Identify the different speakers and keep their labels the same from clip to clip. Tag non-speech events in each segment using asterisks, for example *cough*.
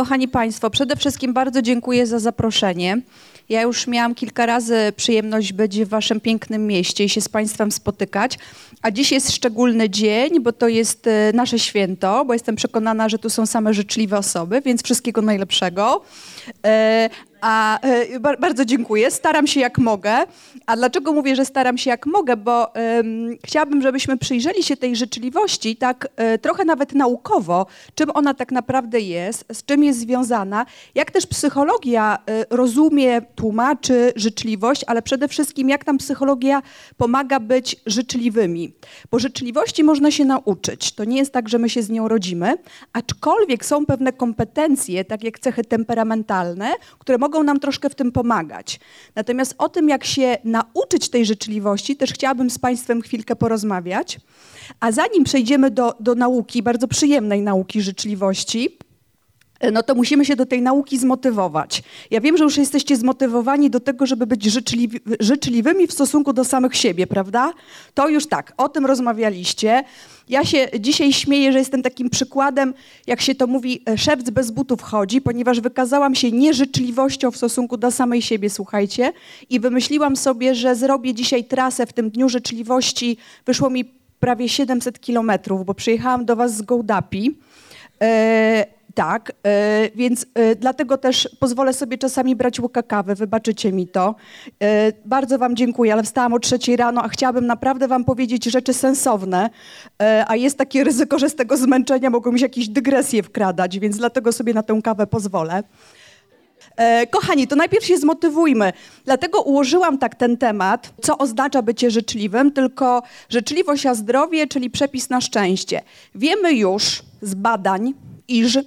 Speaker 1: Kochani Państwo, przede wszystkim bardzo dziękuję za zaproszenie. Ja już miałam kilka razy przyjemność być w Waszym pięknym mieście i się z Państwem spotykać. A dziś jest szczególny dzień, bo to jest e, nasze święto, bo jestem przekonana, że tu są same życzliwe osoby, więc wszystkiego najlepszego. E, a e, bardzo dziękuję. Staram się jak mogę. A dlaczego mówię, że staram się jak mogę? Bo um, chciałabym, żebyśmy przyjrzeli się tej życzliwości tak e, trochę nawet naukowo, czym ona tak naprawdę jest, z czym jest związana, jak też psychologia e, rozumie, tłumaczy życzliwość, ale przede wszystkim jak nam psychologia pomaga być życzliwymi. Bo życzliwości można się nauczyć. To nie jest tak, że my się z nią rodzimy, aczkolwiek są pewne kompetencje, tak jak cechy temperamentalne, które mogą mogą nam troszkę w tym pomagać. Natomiast o tym, jak się nauczyć tej życzliwości, też chciałabym z Państwem chwilkę porozmawiać. A zanim przejdziemy do, do nauki, bardzo przyjemnej nauki życzliwości, no to musimy się do tej nauki zmotywować. Ja wiem, że już jesteście zmotywowani do tego, żeby być życzliwi, życzliwymi w stosunku do samych siebie, prawda? To już tak, o tym rozmawialiście. Ja się dzisiaj śmieję, że jestem takim przykładem, jak się to mówi, e, szewc bez butów chodzi, ponieważ wykazałam się nieżyczliwością w stosunku do samej siebie, słuchajcie, i wymyśliłam sobie, że zrobię dzisiaj trasę w tym Dniu Życzliwości. Wyszło mi prawie 700 kilometrów, bo przyjechałam do was z Gołdapi. E, tak, e, więc e, dlatego też pozwolę sobie czasami brać łyka kawy, wybaczycie mi to. E, bardzo wam dziękuję, ale wstałam o trzeciej rano, a chciałabym naprawdę wam powiedzieć rzeczy sensowne, a jest takie ryzyko, że z tego zmęczenia mogą mi się jakieś dygresje wkradać, więc dlatego sobie na tę kawę pozwolę. Kochani, to najpierw się zmotywujmy. Dlatego ułożyłam tak ten temat, co oznacza bycie życzliwym, tylko życzliwość a zdrowie, czyli przepis na szczęście. Wiemy już z badań, iż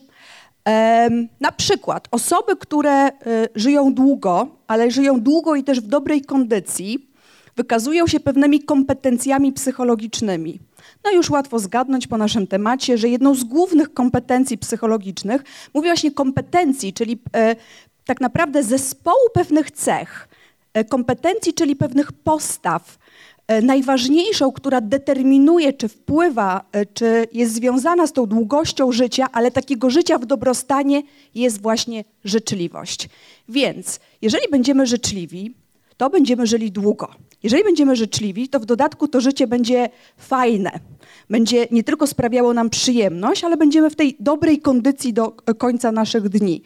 Speaker 1: na przykład osoby, które y, żyją długo, ale żyją długo i też w dobrej kondycji, wykazują się pewnymi kompetencjami psychologicznymi. No już łatwo zgadnąć po naszym temacie, że jedną z głównych kompetencji psychologicznych, mówię właśnie kompetencji, czyli e, tak naprawdę zespołu pewnych cech, e, kompetencji, czyli pewnych postaw, najważniejszą, która determinuje, czy wpływa, e, czy jest związana z tą długością życia, ale takiego życia w dobrostanie, jest właśnie życzliwość. Więc jeżeli będziemy życzliwi, to będziemy żyli długo. Jeżeli będziemy życzliwi, to w dodatku to życie będzie fajne. Będzie nie tylko sprawiało nam przyjemność, ale będziemy w tej dobrej kondycji do końca naszych dni.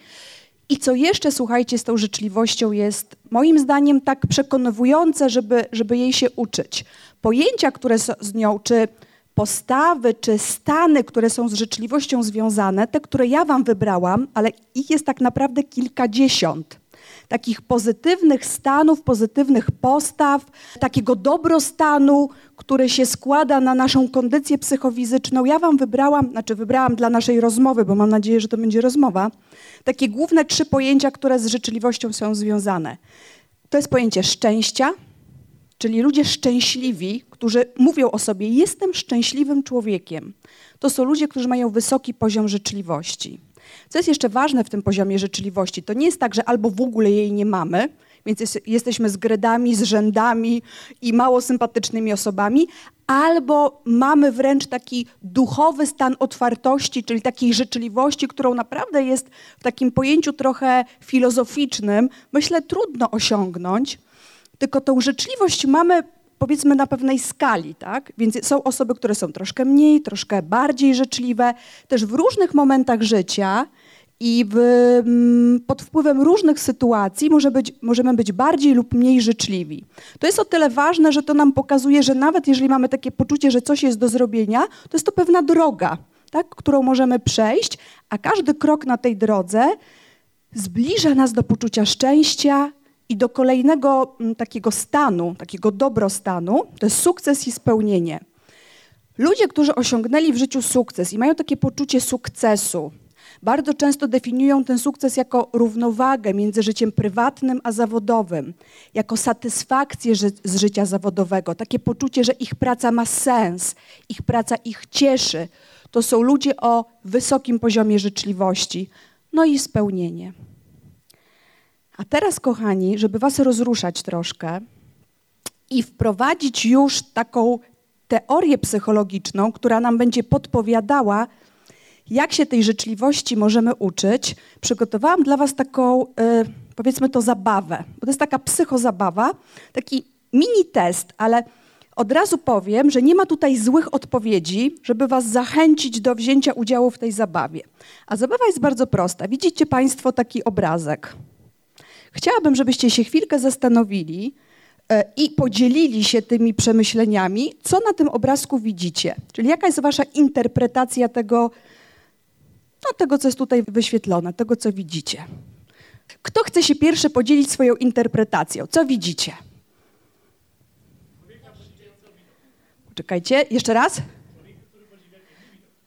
Speaker 1: I co jeszcze, słuchajcie, z tą życzliwością jest moim zdaniem tak przekonujące, żeby, żeby jej się uczyć. Pojęcia, które są z nią, czy postawy, czy stany, które są z życzliwością związane, te, które ja wam wybrałam, ale ich jest tak naprawdę kilkadziesiąt takich pozytywnych stanów, pozytywnych postaw, takiego dobrostanu, który się składa na naszą kondycję psychofizyczną. Ja Wam wybrałam, znaczy wybrałam dla naszej rozmowy, bo mam nadzieję, że to będzie rozmowa, takie główne trzy pojęcia, które z życzliwością są związane. To jest pojęcie szczęścia, czyli ludzie szczęśliwi, którzy mówią o sobie: Jestem szczęśliwym człowiekiem. To są ludzie, którzy mają wysoki poziom życzliwości. Co jest jeszcze ważne w tym poziomie życzliwości, to nie jest tak, że albo w ogóle jej nie mamy, więc jest, jesteśmy z gredami, z rzędami i mało sympatycznymi osobami, albo mamy wręcz taki duchowy stan otwartości, czyli takiej życzliwości, którą naprawdę jest w takim pojęciu trochę filozoficznym, myślę, trudno osiągnąć. Tylko tą życzliwość mamy powiedzmy na pewnej skali, tak? Więc są osoby, które są troszkę mniej, troszkę bardziej życzliwe, też w różnych momentach życia i w, mm, pod wpływem różnych sytuacji może być, możemy być bardziej lub mniej życzliwi. To jest o tyle ważne, że to nam pokazuje, że nawet jeżeli mamy takie poczucie, że coś jest do zrobienia, to jest to pewna droga, tak? którą możemy przejść, a każdy krok na tej drodze zbliża nas do poczucia szczęścia, i do kolejnego mm, takiego stanu, takiego dobrostanu, to jest sukces i spełnienie. Ludzie, którzy osiągnęli w życiu sukces i mają takie poczucie sukcesu, bardzo często definiują ten sukces jako równowagę między życiem prywatnym a zawodowym, jako satysfakcję ży z życia zawodowego, takie poczucie, że ich praca ma sens, ich praca ich cieszy. To są ludzie o wysokim poziomie życzliwości, no i spełnienie. A teraz, kochani, żeby Was rozruszać troszkę i wprowadzić już taką teorię psychologiczną, która nam będzie podpowiadała, jak się tej życzliwości możemy uczyć, przygotowałam dla Was taką, y, powiedzmy to, zabawę, bo to jest taka psychozabawa, taki mini test, ale od razu powiem, że nie ma tutaj złych odpowiedzi, żeby Was zachęcić do wzięcia udziału w tej zabawie. A zabawa jest bardzo prosta. Widzicie Państwo taki obrazek. Chciałabym, żebyście się chwilkę zastanowili e, i podzielili się tymi przemyśleniami, co na tym obrazku widzicie. Czyli jaka jest Wasza interpretacja tego, no, tego, co jest tutaj wyświetlone, tego, co widzicie. Kto chce się pierwszy podzielić swoją interpretacją? Co widzicie? Czekajcie, jeszcze raz.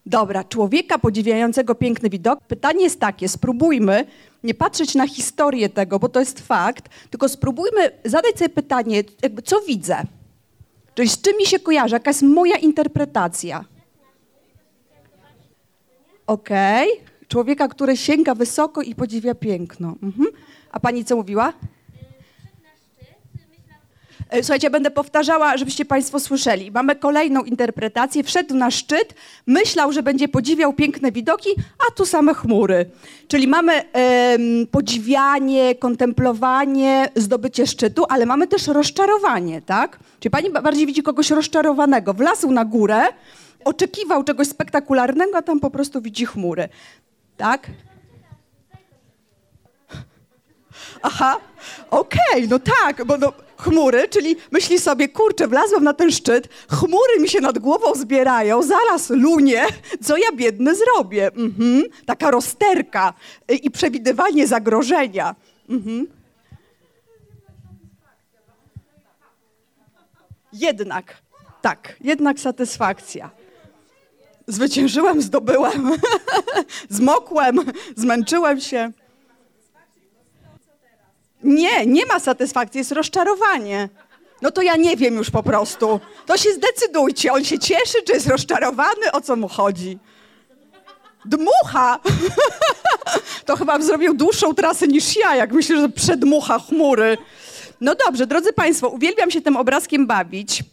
Speaker 1: Dobra, człowieka podziwiającego piękny widok. Pytanie jest takie, spróbujmy nie patrzeć na historię tego, bo to jest fakt, tylko spróbujmy zadać sobie pytanie, jakby co widzę? Czyli z czym mi się kojarzy? Jaka jest moja interpretacja? Okej. Okay. Człowieka, który sięga wysoko i podziwia piękno. Mhm. A pani co mówiła? E, słuchajcie, będę powtarzała, żebyście Państwo słyszeli. Mamy kolejną interpretację. Wszedł na szczyt, myślał, że będzie podziwiał piękne widoki, a tu same chmury. Czyli mamy podziwianie, kontemplowanie, zdobycie szczytu, ale mamy też rozczarowanie, tak? Czyli Pani bardziej widzi kogoś rozczarowanego. Wlazł na górę, oczekiwał czegoś spektakularnego, a tam po prostu widzi chmury. Tak? Aha, okej, okay, no tak, bo no, chmury, czyli myśli sobie, kurczę, wlazłam na ten szczyt, chmury mi się nad głową zbierają, zaraz lunie, co ja biedny zrobię? Mhm. Taka rozterka i przewidywanie zagrożenia. Mhm. Jednak, tak, jednak satysfakcja. Zwyciężyłem, zdobyłem, *laughs* zmokłem, zmęczyłem się. Nie, nie ma satysfakcji, jest rozczarowanie. No to ja nie wiem już po prostu. To się zdecydujcie, on się cieszy, czy jest rozczarowany, o co mu chodzi. Dmucha! *laughs* to chyba zrobił dłuższą trasę niż ja, jak myślę, że przedmucha chmury. No dobrze, drodzy Państwo, uwielbiam się tym obrazkiem bawić.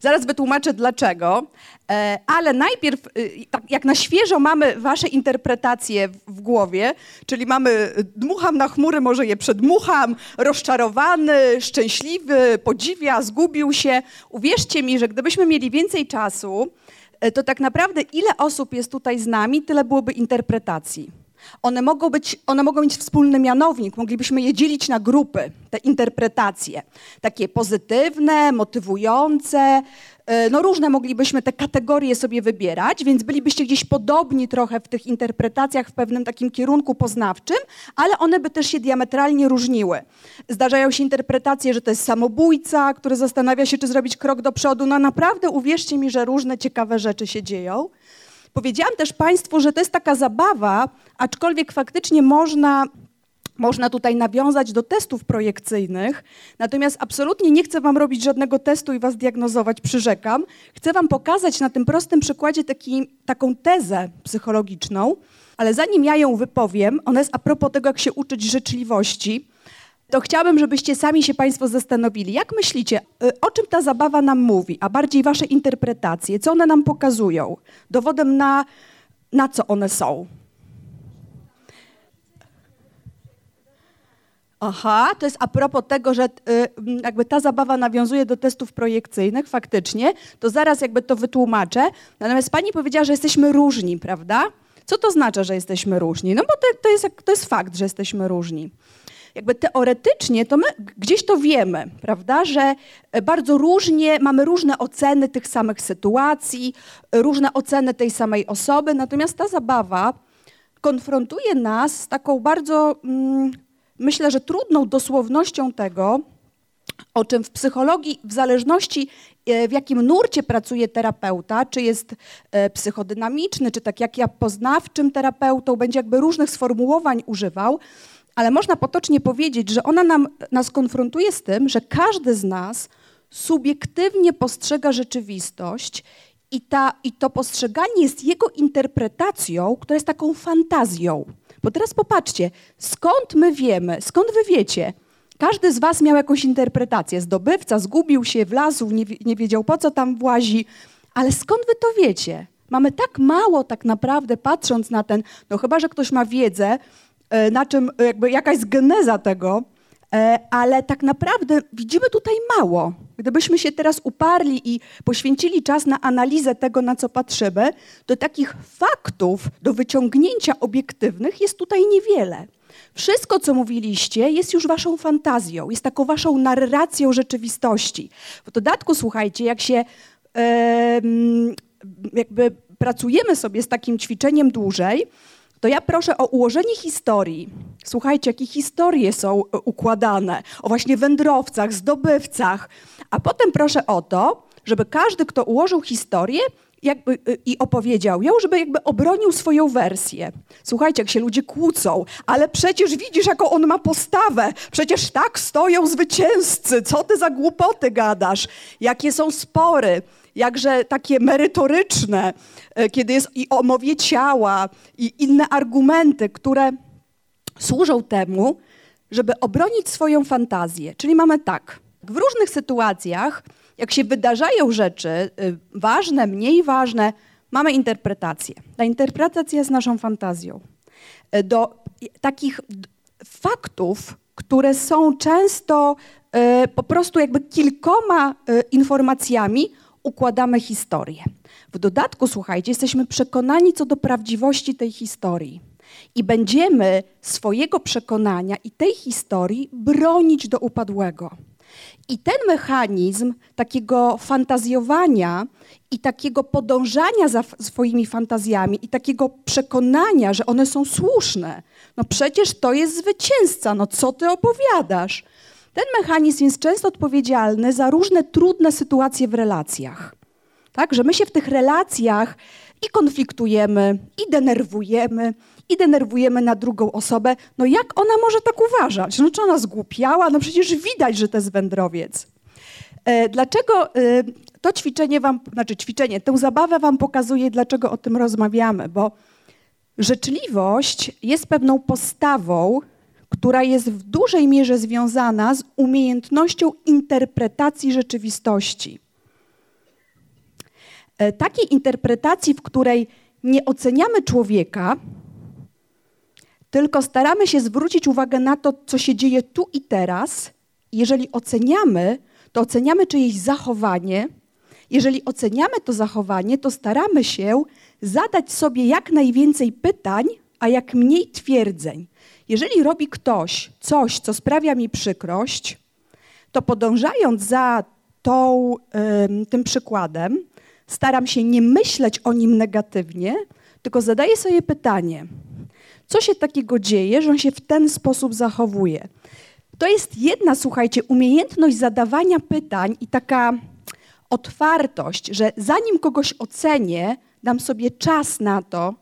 Speaker 1: Zaraz wytłumaczę dlaczego, e, ale najpierw, y, tak jak na świeżo mamy wasze interpretacje w głowie, czyli mamy dmucham na chmury, może je przedmucham, rozczarowany, szczęśliwy, podziwia, zgubił się. Uwierzcie mi, że gdybyśmy mieli więcej czasu, e, to tak naprawdę ile osób jest tutaj z nami, tyle byłoby interpretacji. One mogą, być, one mogą mieć wspólny mianownik, moglibyśmy je dzielić na grupy, te interpretacje. Takie pozytywne, motywujące, e, no różne moglibyśmy te kategorie sobie wybierać, więc bylibyście gdzieś podobni trochę w tych interpretacjach w pewnym takim kierunku poznawczym, ale one by też się diametralnie różniły. Zdarzają się interpretacje, że to jest samobójca, który zastanawia się, czy zrobić krok do przodu. No naprawdę uwierzcie mi, że różne ciekawe rzeczy się dzieją. Powiedziałam też Państwu, że to jest taka zabawa, aczkolwiek faktycznie można można tutaj nawiązać do testów projekcyjnych, natomiast absolutnie nie chcę Wam robić żadnego testu i Was diagnozować, przyrzekam. Chcę Wam pokazać na tym prostym przykładzie taki, taką tezę psychologiczną, ale zanim ja ją wypowiem, ona jest a propos tego, jak się uczyć życzliwości, to chciałabym, żebyście sami się Państwo zastanowili, jak myślicie, y, o czym ta zabawa nam mówi, a bardziej Wasze interpretacje, co one nam pokazują, dowodem na, na co one są. Aha, to jest a propos tego, że y, jakby ta zabawa nawiązuje do testów projekcyjnych, faktycznie, to zaraz jakby to wytłumaczę. Natomiast pani powiedziała, że jesteśmy różni, prawda? Co to znaczy, że jesteśmy różni? No bo to, to, jest, to jest fakt, że jesteśmy różni jakby teoretycznie to my gdzieś to wiemy, prawda, że bardzo różnie, mamy różne oceny tych samych sytuacji, różne oceny tej samej osoby, natomiast ta zabawa konfrontuje nas z taką bardzo, mm, myślę, że trudną dosłownością tego, o czym w psychologii, w zależności e, w jakim nurcie pracuje terapeuta, czy jest e, psychodynamiczny, czy tak jak ja poznawczym terapeutą, będzie jakby różnych sformułowań używał, ale można potocznie powiedzieć, że ona nam, nas konfrontuje z tym, że każdy z nas subiektywnie postrzega rzeczywistość i, ta, i to postrzeganie jest jego interpretacją, która jest taką fantazją. Bo teraz popatrzcie, skąd my wiemy, skąd wy wiecie? Każdy z was miał jakąś interpretację. Zdobywca zgubił się, wlazł, nie, nie wiedział po co tam włazi, ale skąd wy to wiecie? Mamy tak mało tak naprawdę, patrząc na ten, no chyba, że ktoś ma wiedzę, na czym jakby jakaś geneza tego, e, ale tak naprawdę widzimy tutaj mało. Gdybyśmy się teraz uparli i poświęcili czas na analizę tego, na co patrzymy, to takich faktów do wyciągnięcia obiektywnych jest tutaj niewiele. Wszystko, co mówiliście, jest już waszą fantazją, jest taką waszą narracją rzeczywistości. W dodatku, słuchajcie, jak się jakby pracujemy sobie z takim ćwiczeniem dłużej, to ja proszę o ułożenie historii. Słuchajcie, jakie historie są e, układane o właśnie wędrowcach, zdobywcach, a potem proszę o to, żeby każdy, kto ułożył historię, jakby, y, i opowiedział ją, żeby jakby obronił swoją wersję. Słuchajcie, jak się ludzie kłócą, ale przecież widzisz, jaką on ma postawę. Przecież tak stoją zwycięzcy. Co ty za głupoty gadasz? Jakie są spory? Jakże takie merytoryczne, e, kiedy jest i o mowie ciała, i inne argumenty, które służą temu, żeby obronić swoją fantazję. Czyli mamy tak, w różnych sytuacjach jak się wydarzają rzeczy y, ważne, mniej ważne, mamy interpretację. Ta interpretacja jest naszą fantazją. Y, do takich faktów, które są często y, po prostu jakby kilkoma informacjami, układamy historię. W dodatku, słuchajcie, jesteśmy przekonani co do prawdziwości tej historii. I będziemy swojego przekonania i tej historii bronić do upadłego. I ten mechanizm takiego fantazjowania i takiego podążania za swoimi fantazjami i takiego przekonania, że one są słuszne, no przecież to jest zwycięzca, no co ty opowiadasz? Ten mechanizm jest często odpowiedzialny za różne trudne sytuacje w relacjach. Tak, że my się w tych relacjach i konfliktujemy, i denerwujemy, i denerwujemy na drugą osobę. No jak ona może tak uważać? No czy ona zgłupiała? No przecież widać, że to jest wędrowiec. E, dlaczego e, to ćwiczenie wam, znaczy ćwiczenie, tę zabawę wam pokazuje, dlaczego o tym rozmawiamy, bo życzliwość jest pewną postawą, która jest w dużej mierze związana z umiejętnością interpretacji rzeczywistości. E, takiej interpretacji, w której nie oceniamy człowieka, tylko staramy się zwrócić uwagę na to, co się dzieje tu i teraz. Jeżeli oceniamy, to oceniamy czyjeś zachowanie. Jeżeli oceniamy to zachowanie, to staramy się zadać sobie jak najwięcej pytań, a jak mniej twierdzeń. Jeżeli robi ktoś coś, co sprawia mi przykrość, to podążając za tą, tym przykładem, staram się nie myśleć o nim negatywnie, tylko zadaję sobie pytanie, co się takiego dzieje, że on się w ten sposób zachowuje? To jest jedna, słuchajcie, umiejętność zadawania pytań i taka otwartość, że zanim kogoś ocenię, dam sobie czas na to,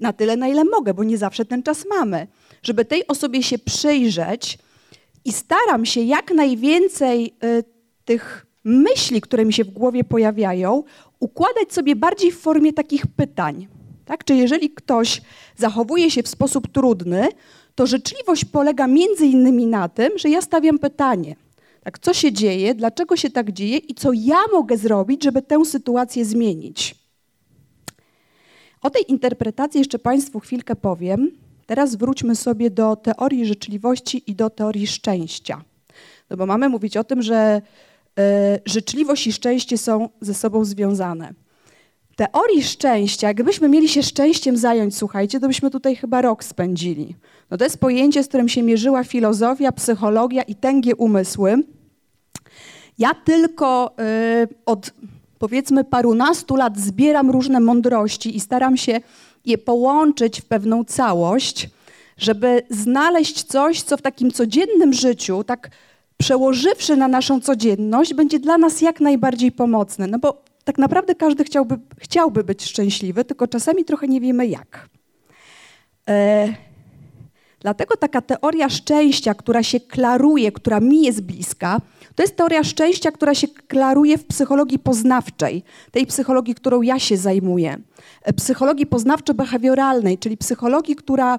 Speaker 1: na tyle, na ile mogę, bo nie zawsze ten czas mamy, żeby tej osobie się przyjrzeć i staram się jak najwięcej y, tych myśli, które mi się w głowie pojawiają, układać sobie bardziej w formie takich pytań. Tak? Czy jeżeli ktoś zachowuje się w sposób trudny, to życzliwość polega między innymi na tym, że ja stawiam pytanie. Tak, co się dzieje, dlaczego się tak dzieje i co ja mogę zrobić, żeby tę sytuację zmienić. O tej interpretacji jeszcze Państwu chwilkę powiem. Teraz wróćmy sobie do teorii życzliwości i do teorii szczęścia. No bo mamy mówić o tym, że y, życzliwość i szczęście są ze sobą związane teorii szczęścia, jakbyśmy mieli się szczęściem zająć, słuchajcie, to byśmy tutaj chyba rok spędzili. No to jest pojęcie, z którym się mierzyła filozofia, psychologia i tęgie umysły. Ja tylko y, od powiedzmy parunastu lat zbieram różne mądrości i staram się je połączyć w pewną całość, żeby znaleźć coś, co w takim codziennym życiu, tak przełożywszy na naszą codzienność, będzie dla nas jak najbardziej pomocne. No bo tak naprawdę każdy chciałby, chciałby być szczęśliwy, tylko czasami trochę nie wiemy jak. E, dlatego taka teoria szczęścia, która się klaruje, która mi jest bliska, to jest teoria szczęścia, która się klaruje w psychologii poznawczej, tej psychologii, którą ja się zajmuję. E, psychologii poznawczo-behawioralnej, czyli psychologii, która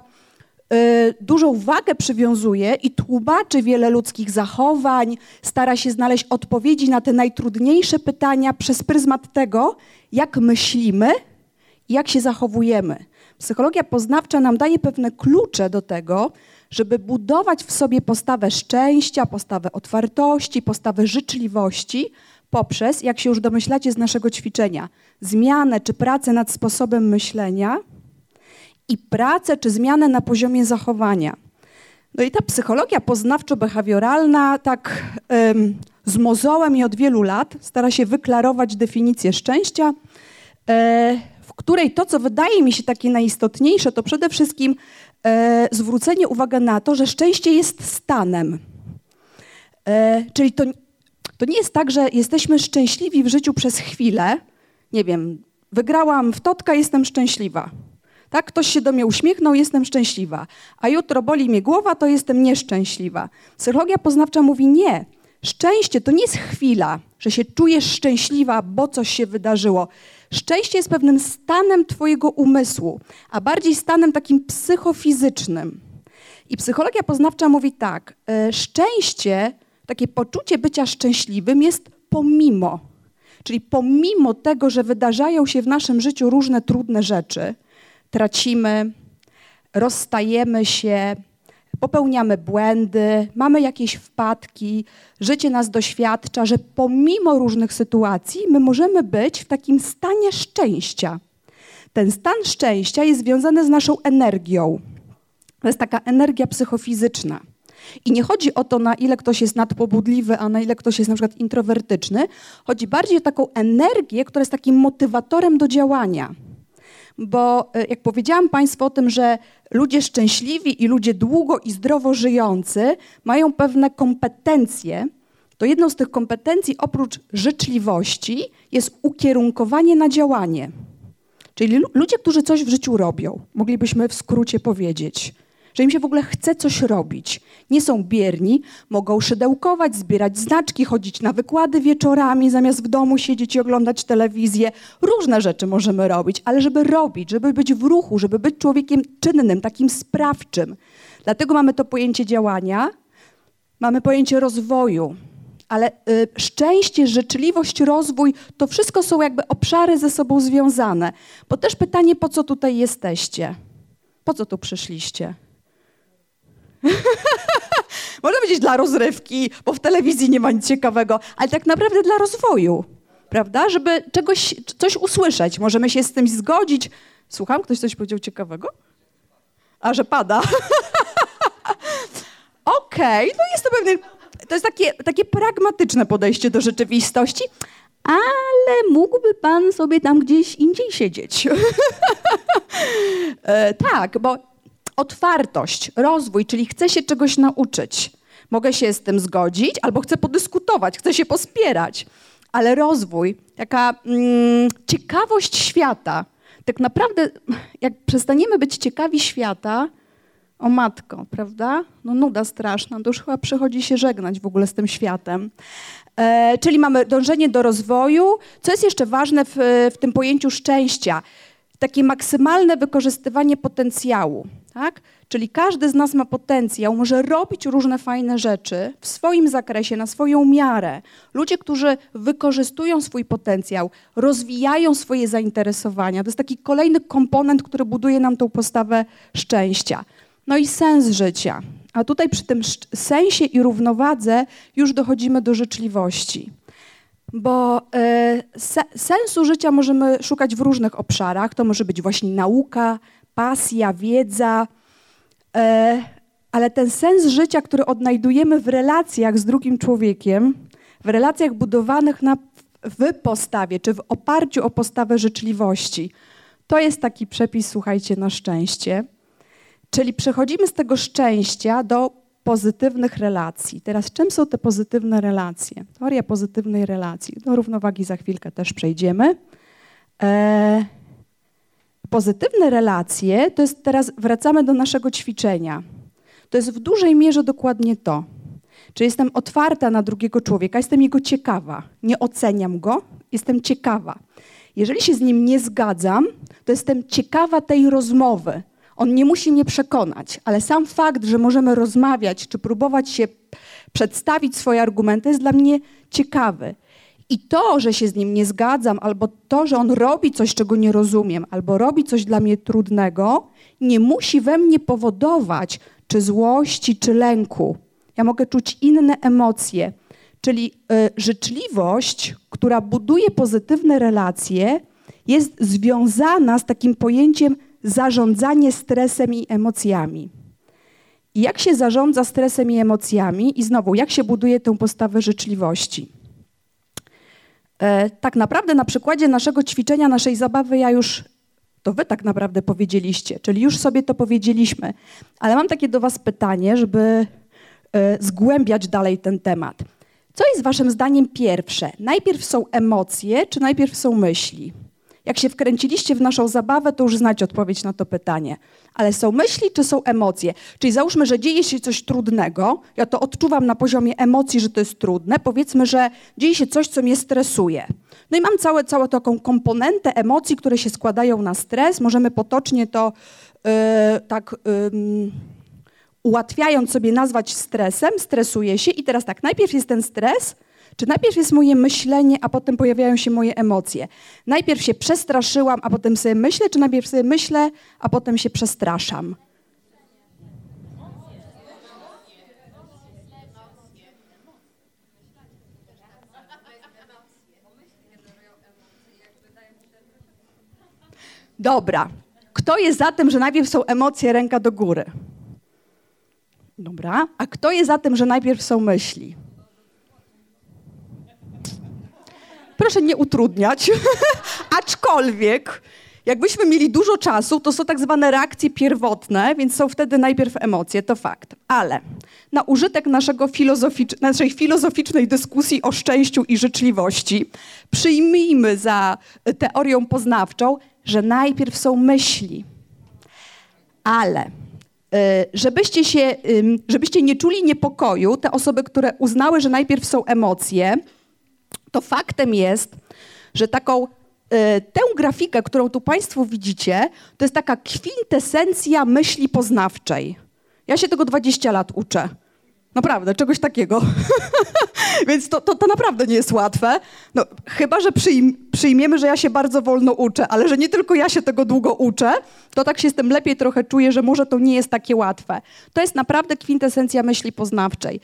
Speaker 1: Y, dużą wagę przywiązuje i tłumaczy wiele ludzkich zachowań, stara się znaleźć odpowiedzi na te najtrudniejsze pytania przez pryzmat tego, jak myślimy i jak się zachowujemy. Psychologia poznawcza nam daje pewne klucze do tego, żeby budować w sobie postawę szczęścia, postawę otwartości, postawę życzliwości poprzez, jak się już domyślacie z naszego ćwiczenia, zmianę czy pracę nad sposobem myślenia i pracę czy zmianę na poziomie zachowania. No i ta psychologia poznawczo-behawioralna tak ym, z mozołem i od wielu lat stara się wyklarować definicję szczęścia, e, w której to, co wydaje mi się takie najistotniejsze, to przede wszystkim e, zwrócenie uwagi na to, że szczęście jest stanem. E, czyli to, to nie jest tak, że jesteśmy szczęśliwi w życiu przez chwilę. Nie wiem, wygrałam w totka, jestem szczęśliwa. Tak, ktoś się do mnie uśmiechnął, jestem szczęśliwa. A jutro boli mnie głowa, to jestem nieszczęśliwa. Psychologia poznawcza mówi nie. Szczęście to nie jest chwila, że się czujesz szczęśliwa, bo coś się wydarzyło. Szczęście jest pewnym stanem Twojego umysłu, a bardziej stanem takim psychofizycznym. I psychologia poznawcza mówi tak: e, szczęście, takie poczucie bycia szczęśliwym jest pomimo. Czyli pomimo tego, że wydarzają się w naszym życiu różne trudne rzeczy, tracimy, rozstajemy się, popełniamy błędy, mamy jakieś wpadki, życie nas doświadcza, że pomimo różnych sytuacji my możemy być w takim stanie szczęścia. Ten stan szczęścia jest związany z naszą energią. To jest taka energia psychofizyczna. I nie chodzi o to, na ile ktoś jest nadpobudliwy, a na ile ktoś jest na przykład introwertyczny. Chodzi bardziej o taką energię, która jest takim motywatorem do działania bo e, jak powiedziałam Państwu o tym, że ludzie szczęśliwi i ludzie długo i zdrowo żyjący mają pewne kompetencje, to jedną z tych kompetencji oprócz życzliwości jest ukierunkowanie na działanie. Czyli ludzie, którzy coś w życiu robią, moglibyśmy w skrócie powiedzieć że im się w ogóle chce coś robić. Nie są bierni, mogą szydełkować, zbierać znaczki, chodzić na wykłady wieczorami, zamiast w domu siedzieć i oglądać telewizję. Różne rzeczy możemy robić, ale żeby robić, żeby być w ruchu, żeby być człowiekiem czynnym, takim sprawczym. Dlatego mamy to pojęcie działania, mamy pojęcie rozwoju. Ale y, szczęście, życzliwość, rozwój to wszystko są jakby obszary ze sobą związane. Bo też pytanie, po co tutaj jesteście? Po co tu przyszliście? *laughs* Można powiedzieć dla rozrywki, bo w telewizji nie ma nic ciekawego, ale tak naprawdę dla rozwoju, prawda? Żeby czegoś, coś usłyszeć. Możemy się z tym zgodzić. Słucham, ktoś coś powiedział ciekawego? A, że pada. *laughs* Okej, okay, no jest to pewne, to jest takie, takie pragmatyczne podejście do rzeczywistości, ale mógłby pan sobie tam gdzieś indziej siedzieć. *laughs* e, tak, bo otwartość, rozwój, czyli chcę się czegoś nauczyć. Mogę się z tym zgodzić albo chcę podyskutować, chcę się pospierać. Ale rozwój, taka mm, ciekawość świata, tak naprawdę, jak przestaniemy być ciekawi świata, o matko, prawda? No nuda straszna, to już chyba przychodzi się żegnać w ogóle z tym światem. E, czyli mamy dążenie do rozwoju. Co jest jeszcze ważne w, w tym pojęciu szczęścia? Takie maksymalne wykorzystywanie potencjału. Tak? Czyli każdy z nas ma potencjał, może robić różne fajne rzeczy w swoim zakresie, na swoją miarę. Ludzie, którzy wykorzystują swój potencjał, rozwijają swoje zainteresowania. To jest taki kolejny komponent, który buduje nam tą postawę szczęścia. No i sens życia. A tutaj przy tym sensie i równowadze już dochodzimy do życzliwości. Bo y, se, sensu życia możemy szukać w różnych obszarach. To może być właśnie nauka, pasja, wiedza, e, ale ten sens życia, który odnajdujemy w relacjach z drugim człowiekiem, w relacjach budowanych na, w postawie czy w oparciu o postawę życzliwości, to jest taki przepis, słuchajcie, na szczęście. Czyli przechodzimy z tego szczęścia do pozytywnych relacji. Teraz czym są te pozytywne relacje? Teoria pozytywnej relacji. Do równowagi za chwilkę też przejdziemy. E, pozytywne relacje to jest teraz, wracamy do naszego ćwiczenia. To jest w dużej mierze dokładnie to. Czy jestem otwarta na drugiego człowieka, jestem jego ciekawa. Nie oceniam go, jestem ciekawa. Jeżeli się z nim nie zgadzam, to jestem ciekawa tej rozmowy. On nie musi mnie przekonać, ale sam fakt, że możemy rozmawiać czy próbować się przedstawić swoje argumenty, jest dla mnie ciekawy. I to, że się z nim nie zgadzam, albo to, że on robi coś, czego nie rozumiem, albo robi coś dla mnie trudnego, nie musi we mnie powodować czy złości, czy lęku. Ja mogę czuć inne emocje. Czyli y, życzliwość, która buduje pozytywne relacje, jest związana z takim pojęciem zarządzanie stresem i emocjami. I jak się zarządza stresem i emocjami, i znowu, jak się buduje tę postawę życzliwości? E, tak naprawdę na przykładzie naszego ćwiczenia, naszej zabawy, ja już, to wy tak naprawdę powiedzieliście, czyli już sobie to powiedzieliśmy, ale mam takie do was pytanie, żeby e, zgłębiać dalej ten temat. Co jest waszym zdaniem pierwsze? Najpierw są emocje, czy najpierw są myśli? Jak się wkręciliście w naszą zabawę, to już znacie odpowiedź na to pytanie. Ale są myśli czy są emocje? Czyli załóżmy, że dzieje się coś trudnego, ja to odczuwam na poziomie emocji, że to jest trudne. Powiedzmy, że dzieje się coś, co mnie stresuje. No i mam całe, całą taką komponentę emocji, które się składają na stres. Możemy potocznie to yy, tak. Yy, ułatwiając sobie nazwać stresem, stresuję się i teraz tak, najpierw jest ten stres, czy najpierw jest moje myślenie, a potem pojawiają się moje emocje? Najpierw się przestraszyłam, a potem sobie myślę, czy najpierw sobie myślę, a potem się przestraszam? Dobra. Kto jest za tym, że najpierw są emocje, ręka do góry? Dobra. A kto jest za tym, że najpierw są myśli? Proszę nie utrudniać. *laughs* Aczkolwiek, jakbyśmy mieli dużo czasu, to są tak zwane reakcje pierwotne, więc są wtedy najpierw emocje, to fakt. Ale na użytek naszego filozoficz naszej filozoficznej dyskusji o szczęściu i życzliwości przyjmijmy za teorią poznawczą, że najpierw są myśli. Ale y, żebyście, się, żebyście nie czuli niepokoju, te osoby, które uznały, że najpierw są emocje, to faktem jest, że taką y, tę grafikę, którą tu Państwo widzicie, to jest taka kwintesencja myśli poznawczej. Ja się tego 20 lat uczę. Naprawdę, czegoś takiego. *laughs* Więc to, to, to, naprawdę nie jest łatwe. No, chyba, że przyjm przyjmiemy, że ja się bardzo wolno uczę, ale że nie tylko ja się tego długo uczę, to tak się z tym lepiej trochę czuję, że może to nie jest takie łatwe. To jest naprawdę kwintesencja myśli poznawczej.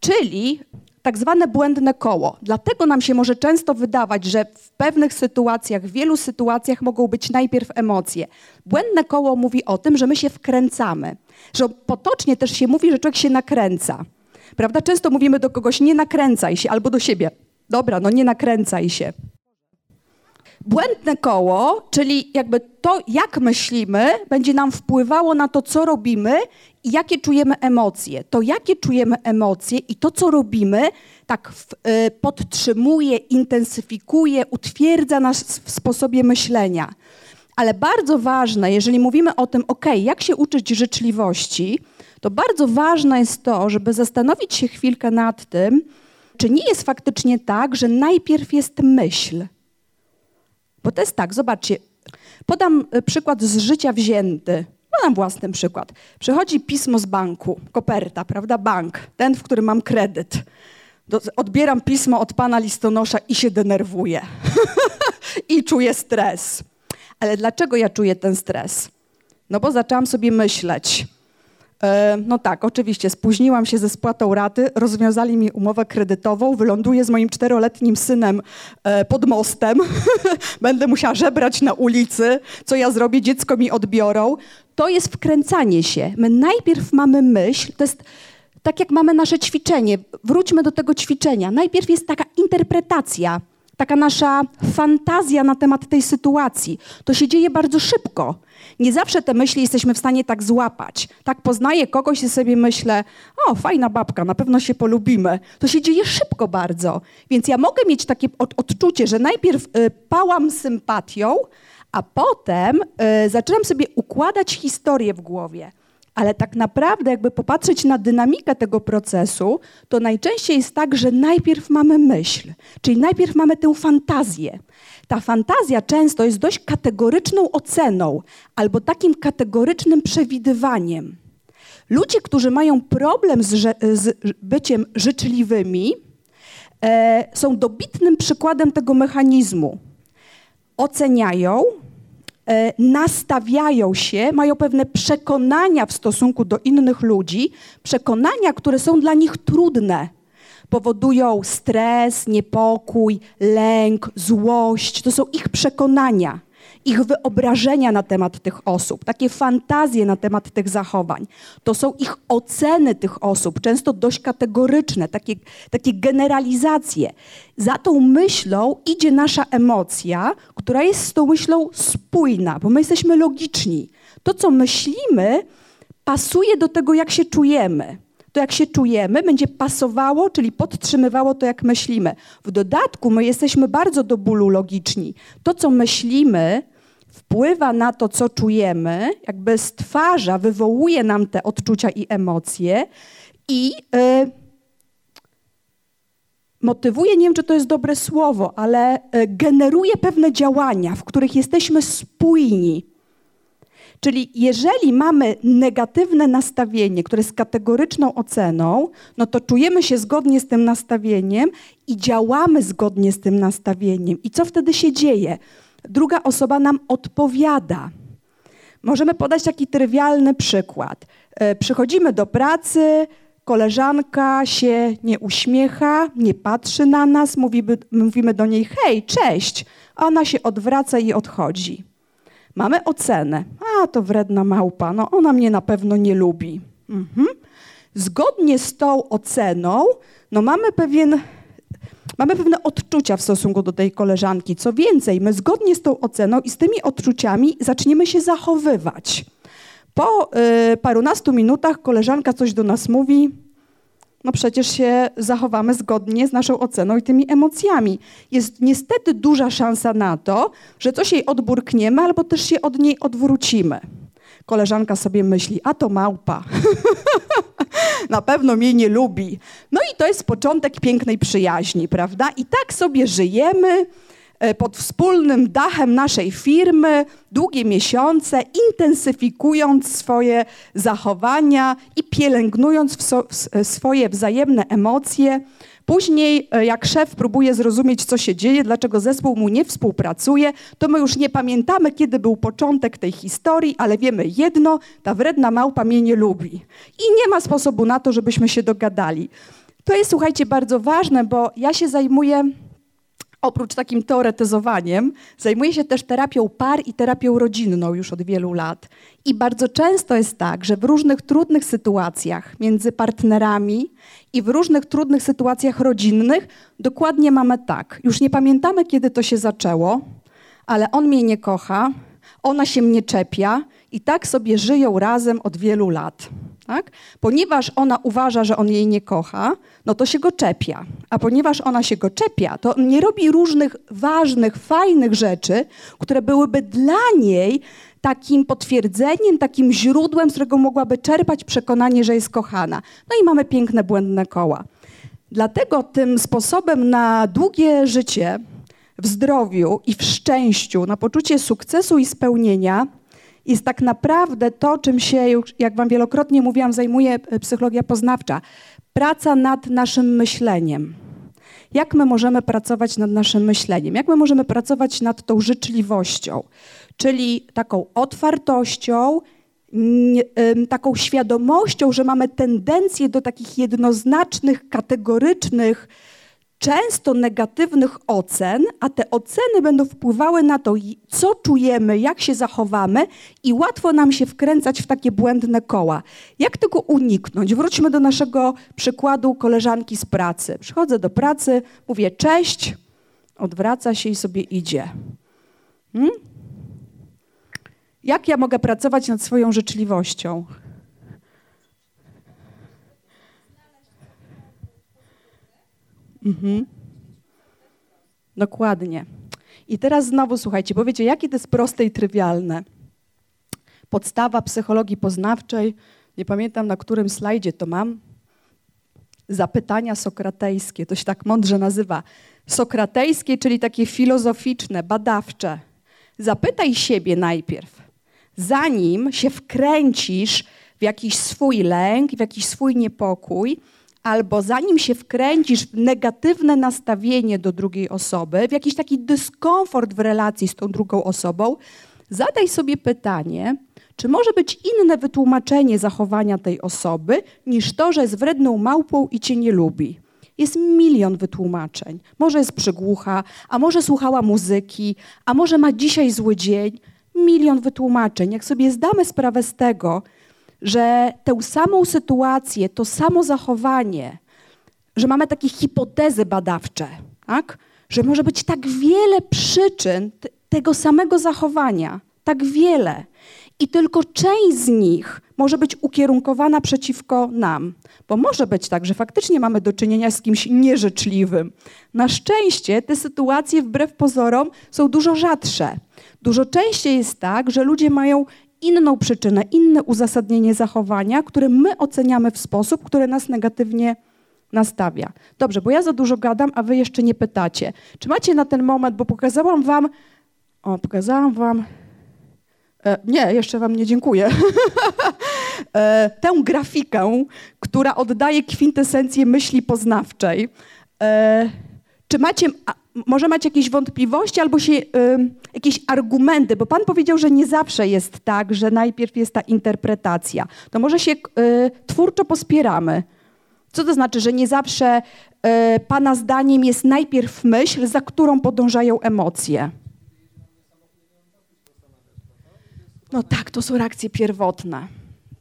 Speaker 1: Czyli tak zwane błędne koło. Dlatego nam się może często wydawać, że w pewnych sytuacjach, w wielu sytuacjach mogą być najpierw emocje. Błędne koło mówi o tym, że my się wkręcamy. Że potocznie też się mówi, że człowiek się nakręca. Prawda? Często mówimy do kogoś nie nakręcaj się albo do siebie. Dobra, no nie nakręcaj się. Błędne koło, czyli jakby to, jak myślimy, będzie nam wpływało na to, co robimy i jakie czujemy emocje. To, jakie czujemy emocje i to, co robimy, tak y, podtrzymuje, intensyfikuje, utwierdza nas w sposobie myślenia. Ale bardzo ważne, jeżeli mówimy o tym, ok, jak się uczyć życzliwości, to bardzo ważne jest to, żeby zastanowić się chwilkę nad tym, czy nie jest faktycznie tak, że najpierw jest myśl. Bo to jest tak, zobaczcie, podam y, przykład z życia wzięty. Podam własny przykład. Przychodzi pismo z banku, koperta, prawda, bank, ten, w którym mam kredyt. odbieram pismo od pana listonosza i się denerwuję. *laughs* I czuję stres. Ale dlaczego ja czuję ten stres? No bo zaczęłam sobie myśleć, E, no tak, oczywiście, spóźniłam się ze spłatą raty, rozwiązali mi umowę kredytową, wyląduję z moim czteroletnim synem e, pod mostem, *laughs* będę musiała żebrać na ulicy, co ja zrobię, dziecko mi odbiorą. To jest wkręcanie się. My najpierw mamy myśl, to jest tak jak mamy nasze ćwiczenie, wróćmy do tego ćwiczenia. Najpierw jest taka interpretacja, taka nasza fantazja na temat tej sytuacji. To się dzieje bardzo szybko. Nie zawsze te myśli jesteśmy w stanie tak złapać. Tak poznaję kogoś i sobie myślę, o, fajna babka, na pewno się polubimy. To się dzieje szybko bardzo. Więc ja mogę mieć takie od, odczucie, że najpierw y, pałam sympatią, a potem y, zaczynam sobie układać historię w głowie. Ale tak naprawdę, jakby popatrzeć na dynamikę tego procesu, to najczęściej jest tak, że najpierw mamy myśl, czyli najpierw mamy tę fantazję. Ta fantazja często jest dość kategoryczną oceną albo takim kategorycznym przewidywaniem. Ludzie, którzy mają problem z, z byciem życzliwymi, e, są dobitnym przykładem tego mechanizmu. Oceniają, nastawiają się, mają pewne przekonania w stosunku do innych ludzi, przekonania, które są dla nich trudne. Powodują stres, niepokój, lęk, złość. To są ich przekonania ich wyobrażenia na temat tych osób, takie fantazje na temat tych zachowań. To są ich oceny tych osób, często dość kategoryczne, takie, takie generalizacje. Za tą myślą idzie nasza emocja, która jest z tą myślą spójna, bo my jesteśmy logiczni. To, co myślimy, pasuje do tego, jak się czujemy to jak się czujemy, będzie pasowało, czyli podtrzymywało to, jak myślimy. W dodatku my jesteśmy bardzo do bólu logiczni. To, co myślimy, wpływa na to, co czujemy, jakby stwarza, wywołuje nam te odczucia i emocje i y, motywuje, nie wiem, czy to jest dobre słowo, ale y, generuje pewne działania, w których jesteśmy spójni. Czyli jeżeli mamy negatywne nastawienie, które jest kategoryczną oceną, no to czujemy się zgodnie z tym nastawieniem i działamy zgodnie z tym nastawieniem. I co wtedy się dzieje? Druga osoba nam odpowiada. Możemy podać taki trywialny przykład. E, przychodzimy do pracy, koleżanka się nie uśmiecha, nie patrzy na nas, mówimy, do niej hej, cześć, ona się odwraca i odchodzi. Mamy ocenę. A, to wredna małpa, no ona mnie na pewno nie lubi. Mhm. Zgodnie z tą oceną, no mamy pewien mamy pewne odczucia w stosunku do tej koleżanki. Co więcej, my zgodnie z tą oceną i z tymi odczuciami zaczniemy się zachowywać. Po y, parunastu minutach koleżanka coś do nas mówi, no przecież się zachowamy zgodnie z naszą oceną i tymi emocjami. Jest niestety duża szansa na to, że coś jej odburkniemy albo też się od niej odwrócimy. Koleżanka sobie myśli, a to małpa. *laughs* Na pewno mnie nie lubi. No i to jest początek pięknej przyjaźni, prawda? I tak sobie żyjemy e, pod wspólnym dachem naszej firmy długie miesiące, intensyfikując swoje zachowania i pielęgnując swoje wzajemne emocje. Później, e, jak szef próbuje zrozumieć, co się dzieje, dlaczego zespół mu nie współpracuje, to my już nie pamiętamy, kiedy był początek tej historii, ale wiemy jedno, ta wredna małpa mnie nie lubi. I nie ma sposobu na to, żebyśmy się dogadali. To jest, słuchajcie, bardzo ważne, bo ja się zajmuję oprócz takim teoretyzowaniem, zajmuję się też terapią par i terapią rodzinną już od wielu lat. I bardzo często jest tak, że w różnych trudnych sytuacjach między partnerami i w różnych trudnych sytuacjach rodzinnych dokładnie mamy tak. Już nie pamiętamy, kiedy to się zaczęło, ale on mnie nie kocha, ona się mnie czepia i tak sobie żyją razem od wielu lat. Tak? Ponieważ ona uważa, że on jej nie kocha, no to się go czepia. A ponieważ ona się go czepia, to nie robi różnych ważnych, fajnych rzeczy, które byłyby dla niej takim potwierdzeniem, takim źródłem, z którego mogłaby czerpać przekonanie, że jest kochana. No i mamy piękne, błędne koła. Dlatego tym sposobem na długie życie w zdrowiu i w szczęściu, na poczucie sukcesu i spełnienia jest tak naprawdę to, czym się, jak Wam wielokrotnie mówiłam, zajmuje e, psychologia poznawcza. Praca nad naszym myśleniem. Jak my możemy pracować nad naszym myśleniem? Jak my możemy pracować nad tą życzliwością? Czyli taką otwartością, taką świadomością, że mamy tendencję do takich jednoznacznych, kategorycznych, często negatywnych ocen, a te oceny będą wpływały na to, co czujemy, jak się zachowamy i łatwo nam się wkręcać w takie błędne koła. Jak tego uniknąć? Wróćmy do naszego przykładu koleżanki z pracy. Przychodzę do pracy, mówię cześć, odwraca się i sobie idzie. Hmm? Jak ja mogę pracować nad swoją życzliwością? Mhm. Dokładnie. I teraz znowu słuchajcie, bo wiecie, jakie to jest proste i trywialne. Podstawa psychologii poznawczej, nie pamiętam na którym slajdzie to mam, zapytania sokratejskie, to się tak mądrze nazywa. Sokratejskie, czyli takie filozoficzne, badawcze. Zapytaj siebie najpierw, zanim się wkręcisz w jakiś swój lęk, w jakiś swój niepokój, albo zanim się wkręcisz w negatywne nastawienie do drugiej osoby, w jakiś taki dyskomfort w relacji z tą drugą osobą, zadaj sobie pytanie, czy może być inne wytłumaczenie zachowania tej osoby niż to, że jest wredną małpą i cię nie lubi. Jest milion wytłumaczeń. Może jest przygłucha, a może słuchała muzyki, a może ma dzisiaj zły dzień. Milion wytłumaczeń. Jak sobie zdamy sprawę z tego, że tę samą sytuację, to samo zachowanie, że mamy takie hipotezy badawcze, tak? że może być tak wiele przyczyn tego samego zachowania, tak wiele. I tylko część z nich może być ukierunkowana przeciwko nam. Bo może być tak, że faktycznie mamy do czynienia z kimś nieżyczliwym. Na szczęście te sytuacje wbrew pozorom są dużo rzadsze. Dużo częściej jest tak, że ludzie mają inną przyczynę, inne uzasadnienie zachowania, które my oceniamy w sposób, który nas negatywnie nastawia. Dobrze, bo ja za dużo gadam, a wy jeszcze nie pytacie. Czy macie na ten moment, bo pokazałam wam, o, pokazałam wam, e, nie, jeszcze wam nie dziękuję, *laughs* e, tę grafikę, która oddaje kwintesencję myśli poznawczej. E, czy macie, może macie jakieś wątpliwości albo się, y, jakieś argumenty, bo Pan powiedział, że nie zawsze jest tak, że najpierw jest ta interpretacja. To może się y, twórczo pospieramy. Co to znaczy, że nie zawsze y, Pana zdaniem jest najpierw myśl, za którą podążają emocje? No tak, to są reakcje pierwotne.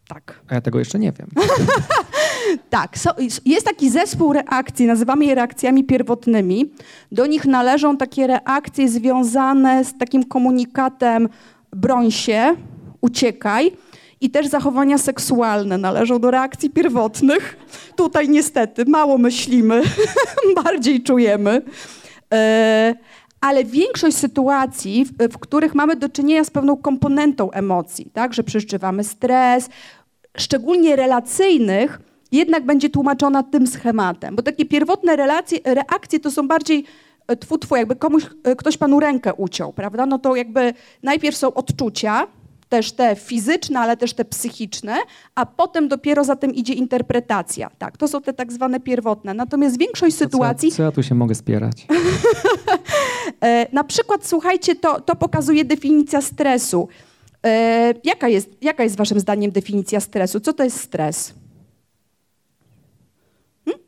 Speaker 1: Tak.
Speaker 2: A ja tego jeszcze nie wiem. *laughs*
Speaker 1: tak, so, jest taki zespół reakcji, nazywamy je reakcjami pierwotnymi. Do nich należą takie reakcje związane z takim komunikatem broń się, uciekaj. I też zachowania seksualne należą do reakcji pierwotnych. Tutaj niestety mało myślimy, *laughs* bardziej czujemy. E, ale większość sytuacji, w, w, których mamy do czynienia z pewną komponentą emocji, tak, że przeżywamy stres, szczególnie relacyjnych, jednak będzie tłumaczona tym schematem. Bo takie pierwotne relacje, reakcje to są bardziej e, twu, twu, jakby komuś, e, ktoś panu rękę uciął, prawda? No to jakby najpierw są odczucia, też te fizyczne, ale też te psychiczne, a potem dopiero za tym idzie interpretacja. Tak, to są te tak zwane pierwotne. Natomiast większość to sytuacji...
Speaker 2: Co, co ja tu się mogę spierać? *laughs*
Speaker 1: E, na przykład, słuchajcie, to, to pokazuje definicja stresu. Jaka, jest, jaka jest waszym zdaniem definicja stresu? Co to jest stres? Hmm?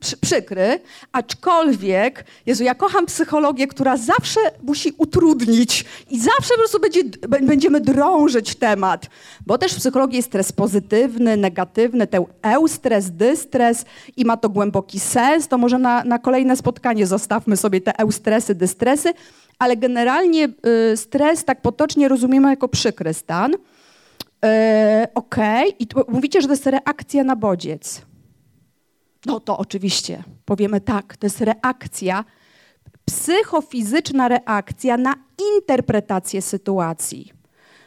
Speaker 1: Przy, przykry, aczkolwiek, Jezu, ja kocham psychologię, która zawsze musi utrudnić i zawsze po prostu będzie, będziemy drążyć temat, bo też w psychologii jest stres pozytywny, negatywny, ten eustres, dystres i ma to głęboki sens, to może na, na kolejne spotkanie zostawmy sobie te eustresy, dystresy, ale generalnie y, stres tak potocznie rozumiemy jako przykry stan. E, okej, okay. i tu mówicie, że to jest reakcja na bodziec. No to oczywiście powiemy tak, to jest reakcja, psychofizyczna reakcja na interpretację sytuacji.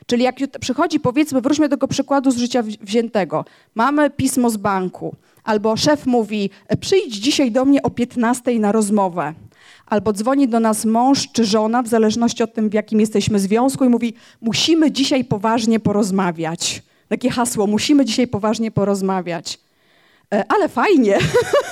Speaker 1: Czyli jak przychodzi, powiedzmy, wróćmy do tego przykładu z życia wziętego. Mamy pismo z banku, albo szef mówi, przyjdź dzisiaj do mnie o 15 na rozmowę albo dzwoni do nas mąż czy żona, w zależności od tym, w jakim jesteśmy związku, i mówi: Musimy dzisiaj poważnie porozmawiać. Takie hasło: Musimy dzisiaj poważnie porozmawiać. E, ale fajnie,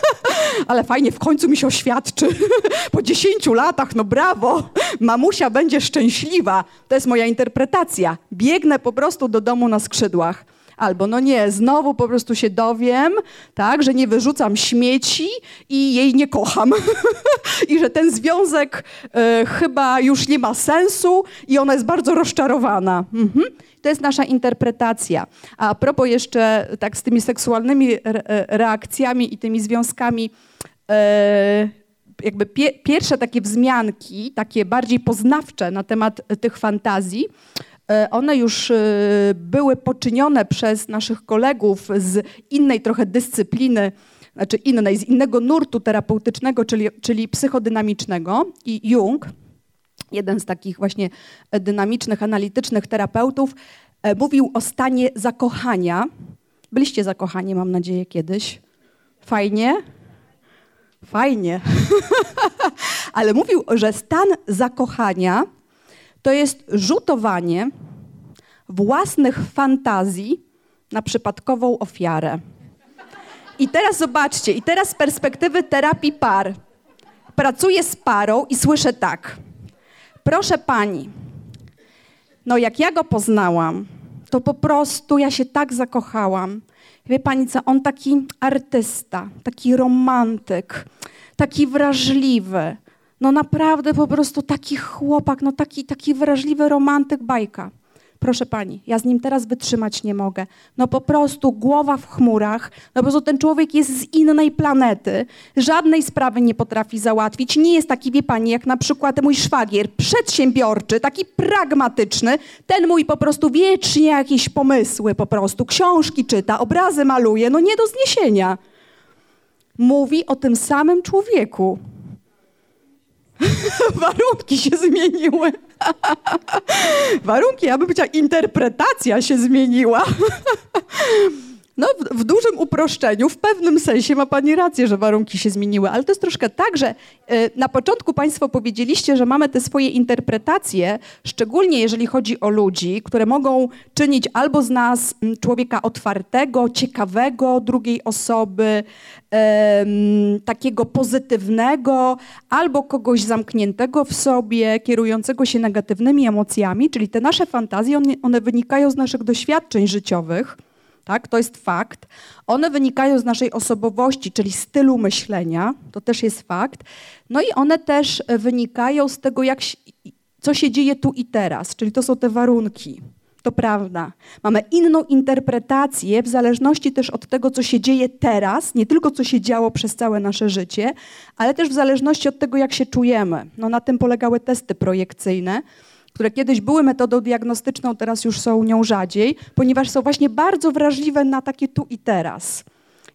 Speaker 1: *laughs* ale fajnie, w końcu mi się oświadczy. *laughs* po dziesięciu latach, no brawo, mamusia będzie szczęśliwa. To jest moja interpretacja. Biegnę po prostu do domu na skrzydłach. Albo no nie, znowu po prostu się dowiem, tak, że nie wyrzucam śmieci i jej nie kocham. *laughs* I że ten związek y, chyba już nie ma sensu i ona jest bardzo rozczarowana. Mhm. To jest nasza interpretacja. A propos jeszcze tak z tymi seksualnymi re reakcjami i tymi związkami, y, jakby pie pierwsze takie wzmianki, takie bardziej poznawcze na temat tych fantazji, E, one już e, były poczynione przez naszych kolegów z innej trochę dyscypliny, znaczy innej, z innego nurtu terapeutycznego, czyli, czyli psychodynamicznego. I Jung, jeden z takich właśnie dynamicznych, analitycznych terapeutów, e, mówił o stanie zakochania. Byliście zakochani, mam nadzieję, kiedyś. Fajnie? Fajnie. *laughs* Ale mówił, że stan zakochania to jest rzutowanie własnych fantazji na przypadkową ofiarę. I teraz zobaczcie, i teraz z perspektywy terapii par. Pracuję z parą i słyszę tak. Proszę pani, no jak ja go poznałam, to po prostu ja się tak zakochałam. Wie pani co, on taki artysta, taki romantyk, taki wrażliwy. No naprawdę po prostu taki chłopak, no taki, taki wrażliwy romantyk bajka. Proszę pani, ja z nim teraz wytrzymać nie mogę. No po prostu głowa w chmurach, no po prostu ten człowiek jest z innej planety, żadnej sprawy nie potrafi załatwić. Nie jest taki, wie pani, jak na przykład mój szwagier, przedsiębiorczy, taki pragmatyczny. Ten mój po prostu wiecznie jakieś pomysły po prostu, książki czyta, obrazy maluje, no nie do zniesienia. Mówi o tym samym człowieku. *laughs* Warunki się zmieniły. *laughs* Warunki, bym powiedziała, interpretacja się zmieniła. *laughs* No, w, w, dużym uproszczeniu, w pewnym sensie ma Pani rację, że warunki się zmieniły, ale to jest troszkę tak, że y, na początku Państwo powiedzieliście, że mamy te swoje interpretacje, szczególnie jeżeli chodzi o ludzi, które mogą czynić albo z nas człowieka otwartego, ciekawego drugiej osoby, y, takiego pozytywnego, albo kogoś zamkniętego w sobie, kierującego się negatywnymi emocjami, czyli te nasze fantazje, one, one wynikają z naszych doświadczeń życiowych tak? To jest fakt. One wynikają z naszej osobowości, czyli stylu myślenia, to też jest fakt. No i one też e, wynikają z tego, jak, co się dzieje tu i teraz, czyli to są te warunki. To prawda. Mamy inną interpretację w zależności też od tego, co się dzieje teraz, nie tylko co się działo przez całe nasze życie, ale też w zależności od tego, jak się czujemy. No, na tym polegały testy projekcyjne które kiedyś były metodą diagnostyczną, teraz już są nią rzadziej, ponieważ są właśnie bardzo wrażliwe na takie tu i teraz.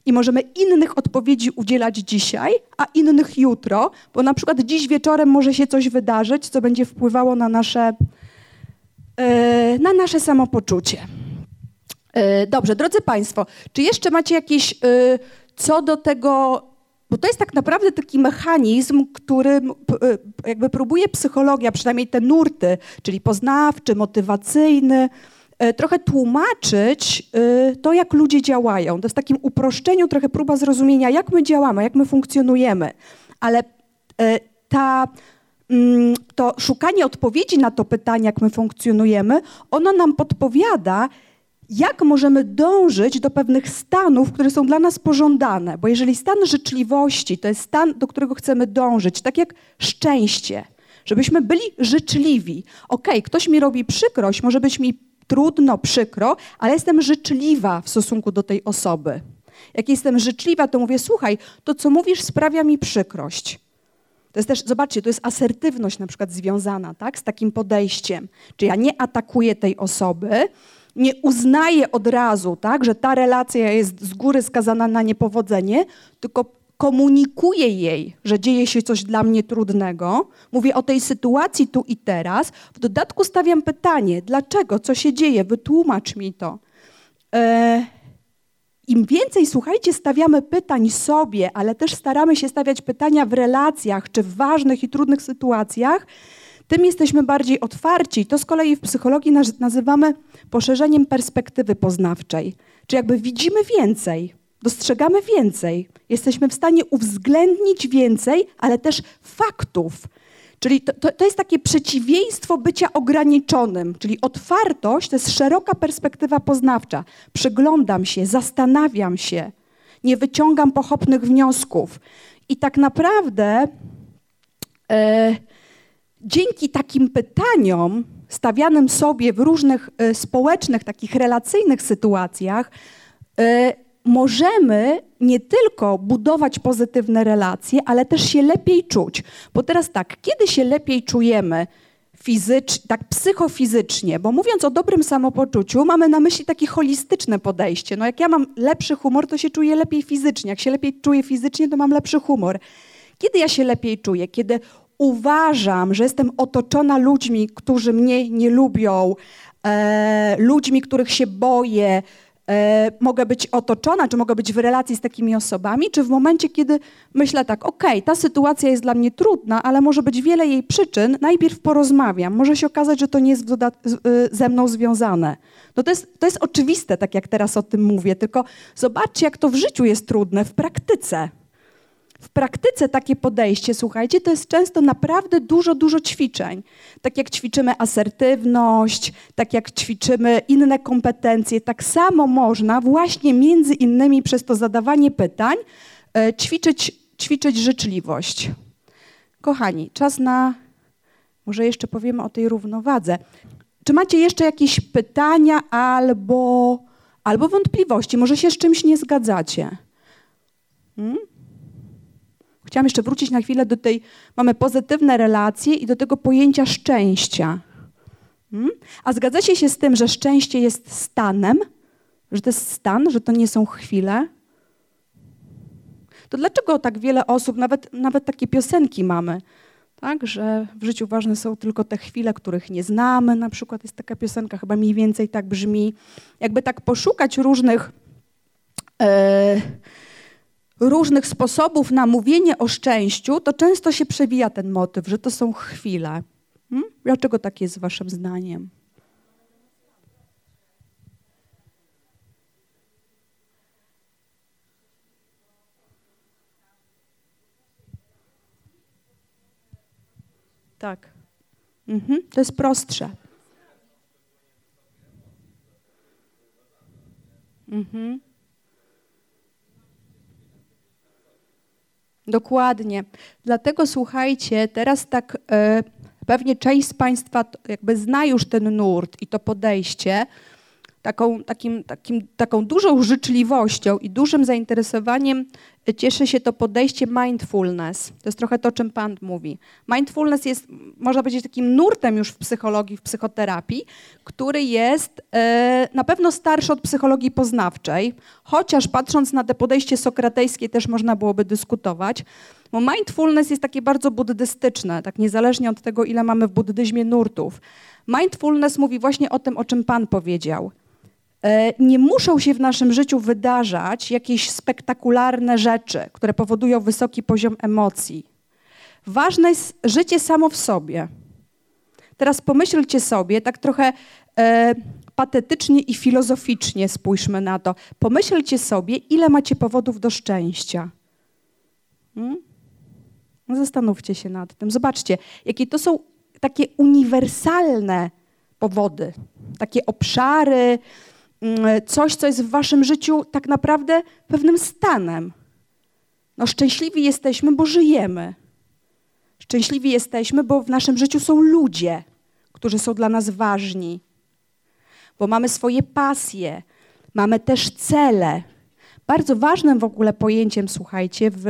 Speaker 1: I możemy innych odpowiedzi udzielać dzisiaj, a innych jutro, bo na przykład dziś wieczorem może się coś wydarzyć, co będzie wpływało na nasze, yy, na nasze samopoczucie. Yy, dobrze, drodzy Państwo, czy jeszcze macie jakieś yy, co do tego bo to jest tak naprawdę taki mechanizm, który e, jakby próbuje psychologia, przynajmniej te nurty, czyli poznawczy, motywacyjny, e, trochę tłumaczyć e, to, jak ludzie działają. To jest takim uproszczeniu trochę próba zrozumienia, jak my działamy, jak my funkcjonujemy. Ale ta, mm, to szukanie odpowiedzi na to pytanie, jak my funkcjonujemy, ono nam podpowiada, jak możemy dążyć do pewnych stanów, które są dla nas pożądane. Bo jeżeli stan życzliwości to jest stan, do którego chcemy dążyć, tak jak szczęście, żebyśmy byli życzliwi. Okej, okay, ktoś mi robi przykrość, może być mi trudno, przykro, ale jestem życzliwa w stosunku do tej osoby. Jak jestem życzliwa, to mówię, słuchaj, to co mówisz sprawia mi przykrość. To jest też, zobaczcie, to jest asertywność na przykład związana tak, z takim podejściem. Czy ja nie atakuję tej osoby, nie uznaje od razu, tak, że ta relacja jest z góry skazana na niepowodzenie, tylko komunikuję jej, że dzieje się coś dla mnie trudnego, mówię o tej sytuacji tu i teraz, w dodatku stawiam pytanie, dlaczego, co się dzieje, wytłumacz mi to. E, Im więcej, słuchajcie, stawiamy pytań sobie, ale też staramy się stawiać pytania w relacjach czy w ważnych i trudnych sytuacjach, tym jesteśmy bardziej otwarci. To z kolei w psychologii nazywamy poszerzeniem perspektywy poznawczej. Czy jakby widzimy więcej, dostrzegamy więcej, jesteśmy w stanie uwzględnić więcej, ale też faktów. Czyli to, to, to, jest takie przeciwieństwo bycia ograniczonym, czyli otwartość to jest szeroka perspektywa poznawcza. Przyglądam się, zastanawiam się, nie wyciągam pochopnych wniosków. I tak naprawdę. Yy, dzięki takim pytaniom stawianym sobie w różnych y, społecznych, takich relacyjnych sytuacjach, y, możemy nie tylko budować pozytywne relacje, ale też się lepiej czuć. Bo teraz tak, kiedy się lepiej czujemy fizycznie, tak psychofizycznie, bo mówiąc o dobrym samopoczuciu, mamy na myśli takie holistyczne podejście. No jak ja mam lepszy humor, to się czuję lepiej fizycznie. Jak się lepiej czuję fizycznie, to mam lepszy humor. Kiedy ja się lepiej czuję? Kiedy uważam, że jestem otoczona ludźmi, którzy mnie nie lubią, e, ludźmi, których się boję, e, mogę być otoczona, czy mogę być w relacji z takimi osobami, czy w momencie, kiedy myślę tak, okej, okay, ta sytuacja jest dla mnie trudna, ale może być wiele jej przyczyn, najpierw porozmawiam. Może się okazać, że to nie jest y, ze mną związane. No to jest, to jest oczywiste, tak jak teraz o tym mówię, tylko zobaczcie, jak to w życiu jest trudne, w praktyce. W praktyce takie podejście, słuchajcie, to jest często naprawdę dużo, dużo ćwiczeń. Tak jak ćwiczymy asertywność, tak jak ćwiczymy inne kompetencje, tak samo można właśnie między innymi przez to zadawanie pytań e, ćwiczyć, ćwiczyć życzliwość. Kochani, czas na, może jeszcze powiemy o tej równowadze. Czy macie jeszcze jakieś pytania albo, albo wątpliwości? Może się z czymś nie zgadzacie? Hmm? Chciałam jeszcze wrócić na chwilę do tej, mamy pozytywne relacje i do tego pojęcia szczęścia. Hmm? A zgadzacie się z tym, że szczęście jest stanem? Że to jest stan, że to nie są chwile? To dlaczego tak wiele osób, nawet, nawet takie piosenki mamy, tak, że w życiu ważne są tylko te chwile, których nie znamy. Na przykład jest taka piosenka, chyba mniej więcej tak brzmi. Jakby tak poszukać różnych, e, różnych sposobów na mówienie o szczęściu, to często się przewija ten motyw, że to są chwile. Hmm? Dlaczego tak jest waszym zdaniem? Tak. Mhm. To jest prostsze. Mhm. Dokładnie. Dlatego słuchajcie, teraz tak e, pewnie część z Państwa jakby zna już ten nurt i to podejście, taką, takim, takim, taką dużą życzliwością i dużym zainteresowaniem cieszy się to podejście mindfulness. To jest trochę to, o czym Pan mówi. Mindfulness jest, można powiedzieć, takim nurtem już w psychologii, w psychoterapii, który jest e, na pewno starszy od psychologii poznawczej, chociaż patrząc na te podejście sokratejskie też można byłoby dyskutować. Bo mindfulness jest takie bardzo buddystyczne, tak niezależnie od tego, ile mamy w buddyzmie nurtów. Mindfulness mówi właśnie o tym, o czym Pan powiedział – E, nie muszą się w naszym życiu wydarzać jakieś spektakularne rzeczy, które powodują wysoki poziom emocji. Ważne jest życie samo w sobie. Teraz pomyślcie sobie, tak trochę e, patetycznie i filozoficznie spójrzmy na to. Pomyślcie sobie, ile macie powodów do szczęścia. Hmm? No zastanówcie się nad tym. Zobaczcie, jakie to są takie uniwersalne powody, takie obszary, coś, co jest w waszym życiu tak naprawdę pewnym stanem. No, szczęśliwi jesteśmy, bo żyjemy. Szczęśliwi jesteśmy, bo w naszym życiu są ludzie, którzy są dla nas ważni, bo mamy swoje pasje, mamy też cele. Bardzo ważnym w ogóle pojęciem, słuchajcie, w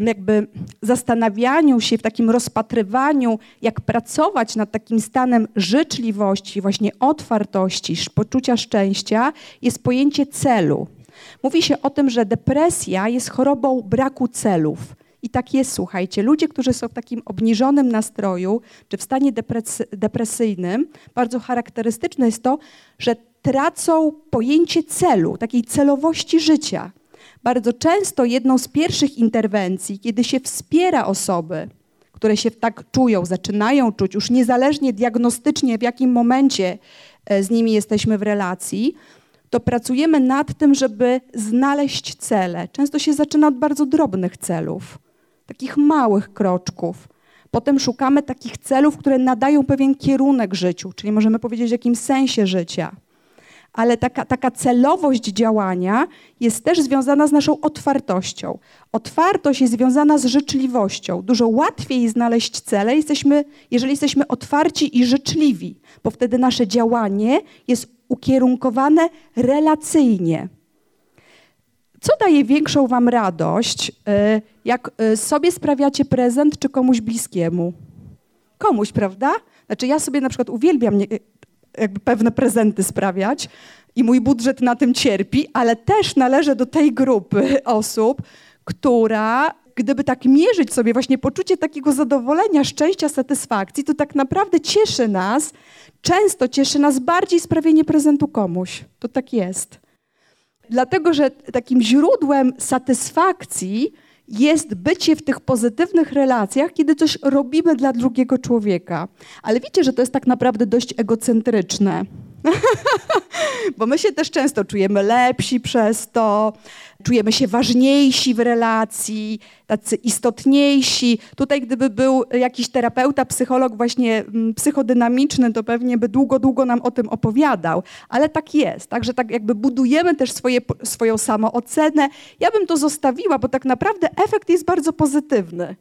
Speaker 1: jakby zastanawianiu się, w takim rozpatrywaniu, jak pracować nad takim stanem życzliwości, właśnie otwartości, poczucia szczęścia, jest pojęcie celu. Mówi się o tym, że depresja jest chorobą braku celów. I tak jest, słuchajcie. Ludzie, którzy są w takim obniżonym nastroju, czy w stanie depresy depresyjnym, bardzo charakterystyczne jest to, że tracą pojęcie celu, takiej celowości życia. Bardzo często jedną z pierwszych interwencji, kiedy się wspiera osoby, które się tak czują, zaczynają czuć, już niezależnie diagnostycznie, w jakim momencie e, z nimi jesteśmy w relacji, to pracujemy nad tym, żeby znaleźć cele. Często się zaczyna od bardzo drobnych celów, takich małych kroczków. Potem szukamy takich celów, które nadają pewien kierunek życiu, czyli możemy powiedzieć w jakim sensie życia ale taka, taka celowość działania jest też związana z naszą otwartością. Otwartość jest związana z życzliwością. Dużo łatwiej znaleźć cele, jesteśmy, jeżeli jesteśmy otwarci i życzliwi, bo wtedy nasze działanie jest ukierunkowane relacyjnie. Co daje większą Wam radość, e, jak e, sobie sprawiacie prezent, czy komuś bliskiemu? Komuś, prawda? Znaczy, ja sobie na przykład uwielbiam jakby pewne prezenty sprawiać i mój budżet na tym cierpi, ale też należę do tej grupy *laughs* osób, która gdyby tak mierzyć sobie właśnie poczucie takiego zadowolenia, szczęścia, satysfakcji, to tak naprawdę cieszy nas, często cieszy nas bardziej sprawienie prezentu komuś. To tak jest. Dlatego, że takim źródłem satysfakcji jest bycie w tych pozytywnych relacjach, kiedy coś robimy dla drugiego człowieka. Ale wiecie, że to jest tak naprawdę dość egocentryczne. *laughs* Bo my się też często czujemy lepsi przez to, czujemy się ważniejsi w relacji, tacy istotniejsi. Tutaj gdyby był jakiś terapeuta, psycholog właśnie mm, psychodynamiczny, to pewnie by długo, długo nam o tym opowiadał. Ale tak jest, także tak jakby budujemy też swoje, swoją samoocenę. Ja bym to zostawiła, bo tak naprawdę efekt jest bardzo pozytywny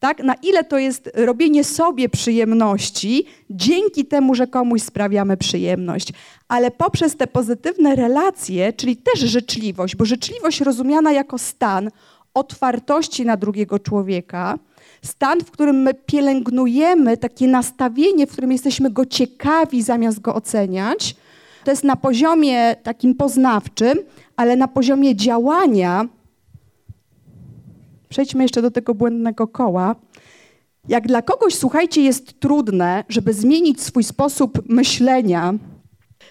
Speaker 1: tak? Na ile to jest robienie sobie przyjemności dzięki temu, że komuś sprawiamy przyjemność. Ale poprzez te pozytywne relacje, czyli też życzliwość, bo życzliwość rozumiana jako stan otwartości na drugiego człowieka, stan, w którym my pielęgnujemy takie nastawienie, w którym jesteśmy go ciekawi zamiast go oceniać, to jest na poziomie takim poznawczym, ale na poziomie działania Przejdźmy jeszcze do tego błędnego koła. Jak dla kogoś, słuchajcie, jest trudne, żeby zmienić swój sposób myślenia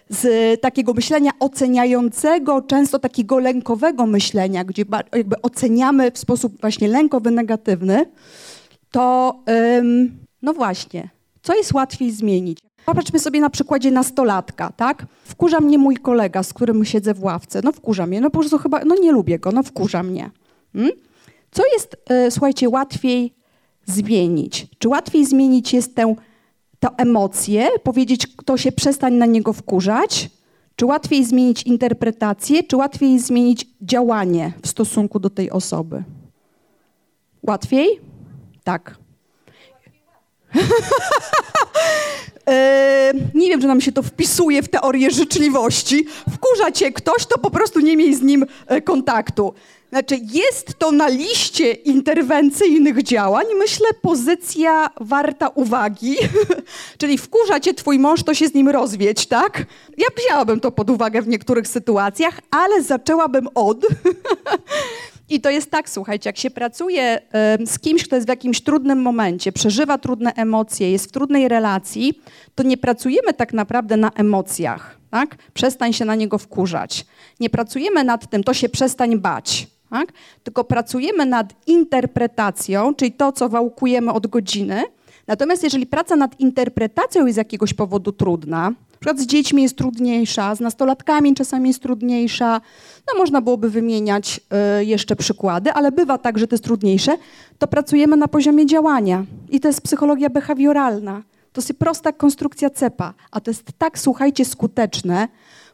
Speaker 1: z takiego myślenia oceniającego, często takiego lękowego myślenia, gdzie jakby oceniamy w sposób właśnie lękowy, negatywny, to ym, no właśnie, co jest łatwiej zmienić? Popatrzmy sobie na przykładzie nastolatka, tak? Wkurza mnie mój kolega, z którym siedzę w ławce. No wkurza mnie, no po prostu chyba, no nie lubię go, no wkurza mnie. Hmm? Co jest, e, słuchajcie, łatwiej zmienić? Czy łatwiej zmienić jest tę, tę emocję, powiedzieć, kto się przestań na niego wkurzać? Czy łatwiej zmienić interpretację, czy łatwiej zmienić działanie w stosunku do tej osoby? Łatwiej? Tak. *laughs* e, nie wiem, czy nam się to wpisuje w teorię życzliwości. Wkurza cię ktoś, to po prostu nie miej z nim e, kontaktu. Znaczy, jest to na liście interwencyjnych działań, myślę, pozycja warta uwagi. *laughs* Czyli wkurza cię twój mąż, to się z nim rozwiedź, tak? Ja wzięłabym to pod uwagę w niektórych sytuacjach, ale zaczęłabym od. *laughs* I to jest tak, słuchajcie, jak się pracuje z kimś, kto jest w jakimś trudnym momencie, przeżywa trudne emocje, jest w trudnej relacji, to nie pracujemy tak naprawdę na emocjach. Tak? Przestań się na niego wkurzać. Nie pracujemy nad tym, to się przestań bać tak? tylko pracujemy nad interpretacją, czyli to, co wałkujemy od godziny. Natomiast jeżeli praca nad interpretacją jest z jakiegoś powodu trudna, na przykład z dziećmi jest trudniejsza, z nastolatkami czasami jest trudniejsza, no można byłoby wymieniać y, jeszcze przykłady, ale bywa tak, że to jest trudniejsze, to pracujemy na poziomie działania. I to jest psychologia behawioralna. To jest prosta konstrukcja cepa, a to jest tak, słuchajcie, skuteczne,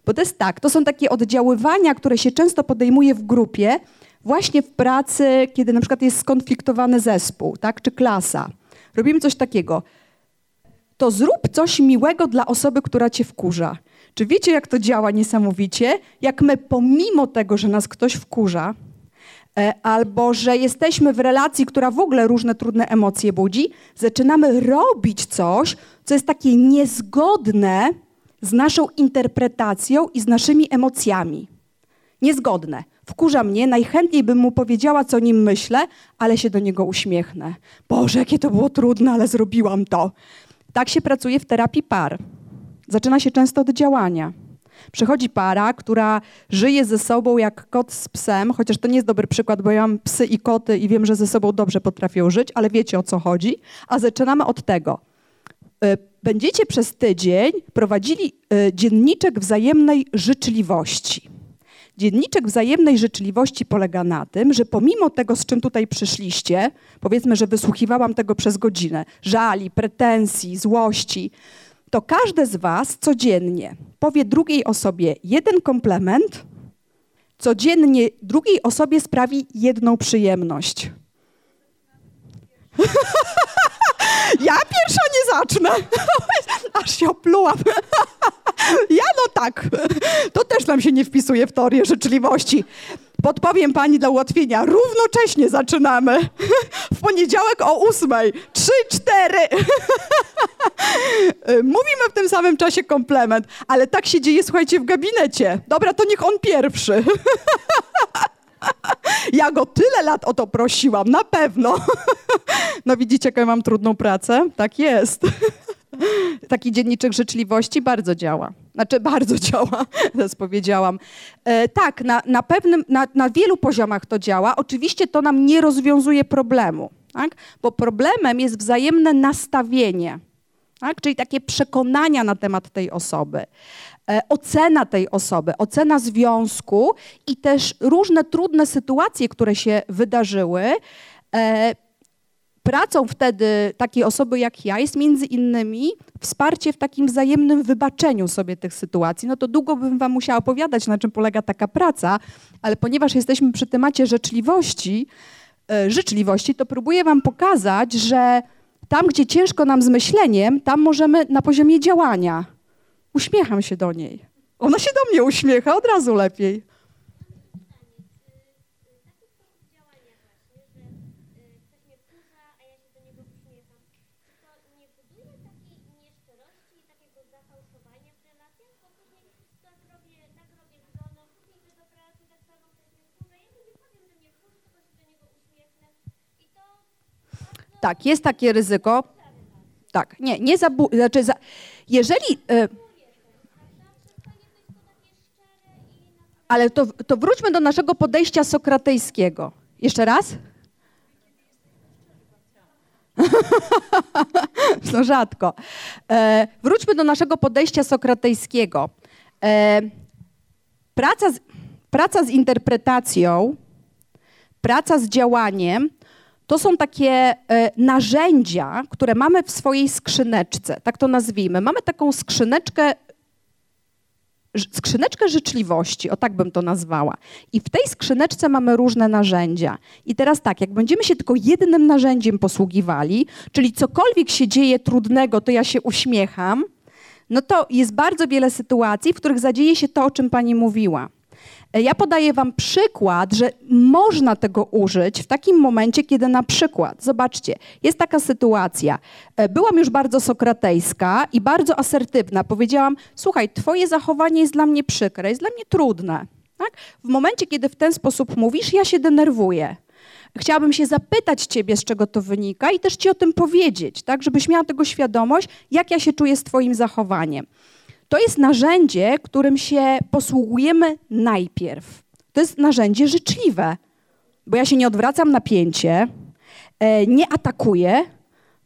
Speaker 1: bo to jest tak, to są takie oddziaływania, które się często podejmuje w grupie, właśnie w pracy, kiedy na przykład jest skonfliktowany zespół, tak, czy klasa. Robimy coś takiego. To zrób coś miłego dla osoby, która cię wkurza. Czy wiecie, jak to działa niesamowicie? Jak my pomimo tego, że nas ktoś wkurza, e, albo że jesteśmy w relacji, która w ogóle różne trudne emocje budzi, zaczynamy robić coś, co jest takie niezgodne z naszą interpretacją i z naszymi emocjami. Niezgodne. Wkurza mnie, najchętniej bym mu powiedziała, co nim myślę, ale się do niego uśmiechnę. Boże, jakie to było trudne, ale zrobiłam to. Tak się pracuje w terapii par. Zaczyna się często od działania. Przychodzi para, która żyje ze sobą jak kot z psem, chociaż to nie jest dobry przykład, bo ja mam psy i koty i wiem, że ze sobą dobrze potrafią żyć, ale wiecie o co chodzi. A zaczynamy od tego. Y, będziecie przez tydzień prowadzili y, dzienniczek wzajemnej życzliwości. Dzienniczek wzajemnej życzliwości polega na tym, że pomimo tego, z czym tutaj przyszliście, powiedzmy, że wysłuchiwałam tego przez godzinę, żali, pretensji, złości, to każde z Was codziennie powie drugiej osobie jeden komplement, codziennie drugiej osobie sprawi jedną przyjemność. *laughs* Ja pierwsza nie zacznę. *laughs* Aż się oplułam. *laughs* Ja no tak. To też nam się nie wpisuje w teorię życzliwości. Podpowiem pani dla ułatwienia. Równocześnie zaczynamy. *laughs* W poniedziałek o ósmej. Trzy, cztery. Mówimy w tym samym czasie komplement, ale tak się dzieje, słuchajcie, w gabinecie. Dobra, to niech on pierwszy. *laughs* Ja go tyle lat o to prosiłam, na pewno. *laughs* No widzicie, jaką mam trudną pracę? Tak jest. *laughs* Taki dzienniczek życzliwości bardzo działa. Znaczy, bardzo działa, teraz powiedziałam. E, tak, na, na, pewnym, na, na wielu poziomach to działa. Oczywiście to nam nie rozwiązuje problemu, tak? bo problemem jest wzajemne nastawienie, tak? czyli takie przekonania na temat tej osoby. E, ocena tej osoby, ocena związku i też różne trudne sytuacje, które się wydarzyły, e, Pracą wtedy takiej osoby jak ja jest między innymi wsparcie w takim wzajemnym wybaczeniu sobie tych sytuacji. No to długo bym wam musiała opowiadać, na czym polega taka praca, ale ponieważ jesteśmy przy temacie życzliwości, e, życzliwości, to próbuję wam pokazać, że tam, gdzie ciężko nam z myśleniem, tam możemy na poziomie działania. Uśmiecham się do niej. Ona się do mnie uśmiecha od razu lepiej. Tak, jest takie ryzyko. Tak, nie, nie zabu... Znaczy, za... jeżeli... Y... Ale to, to wróćmy do naszego podejścia sokratejskiego. Jeszcze raz? *laughs* no rzadko. E, wróćmy do naszego podejścia sokratejskiego. E, praca, z, praca z interpretacją, praca z działaniem to są takie e, narzędzia, które mamy w swojej skrzyneczce, tak to nazwijmy. Mamy taką skrzyneczkę, skrzyneczkę życzliwości, o tak bym to nazwała. I w tej skrzyneczce mamy różne narzędzia. I teraz tak, jak będziemy się tylko jednym narzędziem posługiwali, czyli cokolwiek się dzieje trudnego, to ja się uśmiecham, no to jest bardzo wiele sytuacji, w których zadzieje się to, o czym pani mówiła. Ja podaję Wam przykład, że można tego użyć w takim momencie, kiedy na przykład, zobaczcie, jest taka sytuacja. E, byłam już bardzo sokratejska i bardzo asertywna. Powiedziałam: Słuchaj, Twoje zachowanie jest dla mnie przykre, jest dla mnie trudne. Tak? W momencie, kiedy w ten sposób mówisz, ja się denerwuję. Chciałabym się zapytać Ciebie, z czego to wynika i też Ci o tym powiedzieć, tak, żebyś miała tego świadomość, jak ja się czuję z Twoim zachowaniem. To jest narzędzie, którym się posługujemy najpierw. To jest narzędzie życzliwe, bo ja się nie odwracam na pięcie, e, nie atakuję,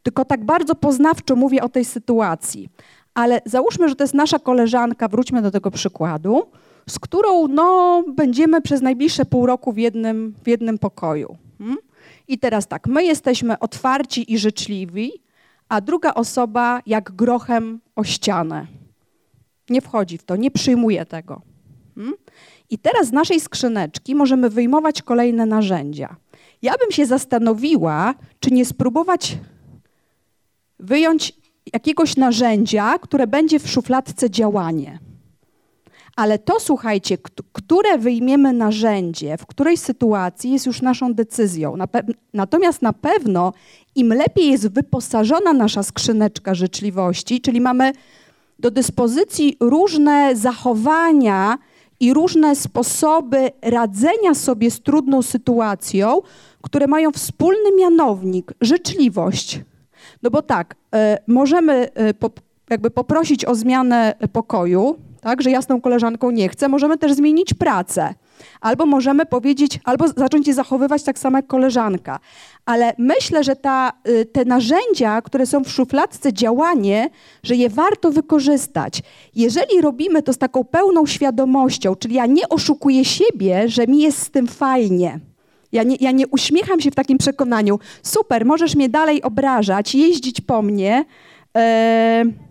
Speaker 1: tylko tak bardzo poznawczo mówię o tej sytuacji. Ale załóżmy, że to jest nasza koleżanka, wróćmy do tego przykładu, z którą no, będziemy przez najbliższe pół roku w jednym, w jednym pokoju. Hmm? I teraz tak, my jesteśmy otwarci i życzliwi, a druga osoba jak grochem o ścianę. Nie wchodzi w to, nie przyjmuje tego. Hmm? I teraz z naszej skrzyneczki możemy wyjmować kolejne narzędzia. Ja bym się zastanowiła, czy nie spróbować wyjąć jakiegoś narzędzia, które będzie w szufladce działanie. Ale to, słuchajcie, które wyjmiemy narzędzie, w której sytuacji jest już naszą decyzją. Natomiast na pewno im lepiej jest wyposażona nasza skrzyneczka życzliwości, czyli mamy do dyspozycji różne zachowania i różne sposoby radzenia sobie z trudną sytuacją, które mają wspólny mianownik życzliwość. No bo tak, y, możemy y, po, jakby poprosić o zmianę pokoju, tak, że jasną koleżanką nie chcę, możemy też zmienić pracę. Albo możemy powiedzieć, albo zacząć je zachowywać tak samo jak koleżanka. Ale myślę, że ta, y, te narzędzia, które są w szufladce, działanie, że je warto wykorzystać. Jeżeli robimy to z taką pełną świadomością, czyli ja nie oszukuję siebie, że mi jest z tym fajnie. Ja nie, ja nie uśmiecham się w takim przekonaniu, super, możesz mnie dalej obrażać, jeździć po mnie. Yy,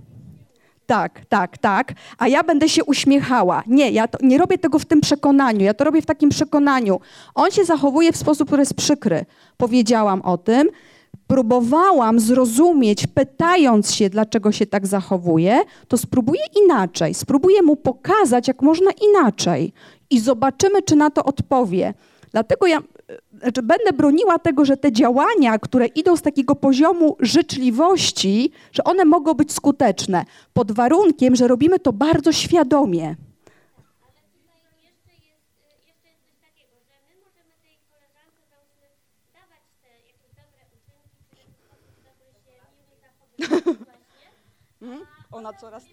Speaker 1: tak, tak, tak, a ja będę się uśmiechała. Nie, ja to, nie robię tego w tym przekonaniu, ja to robię w takim przekonaniu. On się zachowuje w sposób, który jest przykry. Powiedziałam o tym, próbowałam zrozumieć, pytając się, dlaczego się tak zachowuje, to spróbuję inaczej. Spróbuję mu pokazać, jak można inaczej i zobaczymy, czy na to odpowie. Dlatego ja znaczy będę broniła tego, że te działania, które idą z takiego poziomu życzliwości, że one mogą być skuteczne, pod warunkiem, że robimy to bardzo świadomie. *laughs* Ona coraz...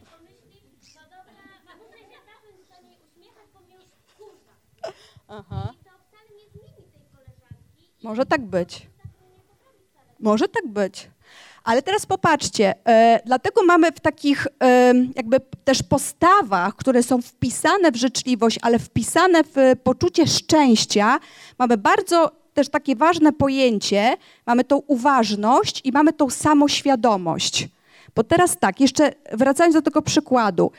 Speaker 1: Aha. Może tak być. Może tak być. Ale teraz popatrzcie, e, dlatego mamy w takich e, jakby też postawach, które są wpisane w życzliwość, ale wpisane w poczucie szczęścia, mamy bardzo też takie ważne pojęcie, mamy tą uważność i mamy tą samoświadomość. Bo teraz tak, jeszcze wracając do tego przykładu,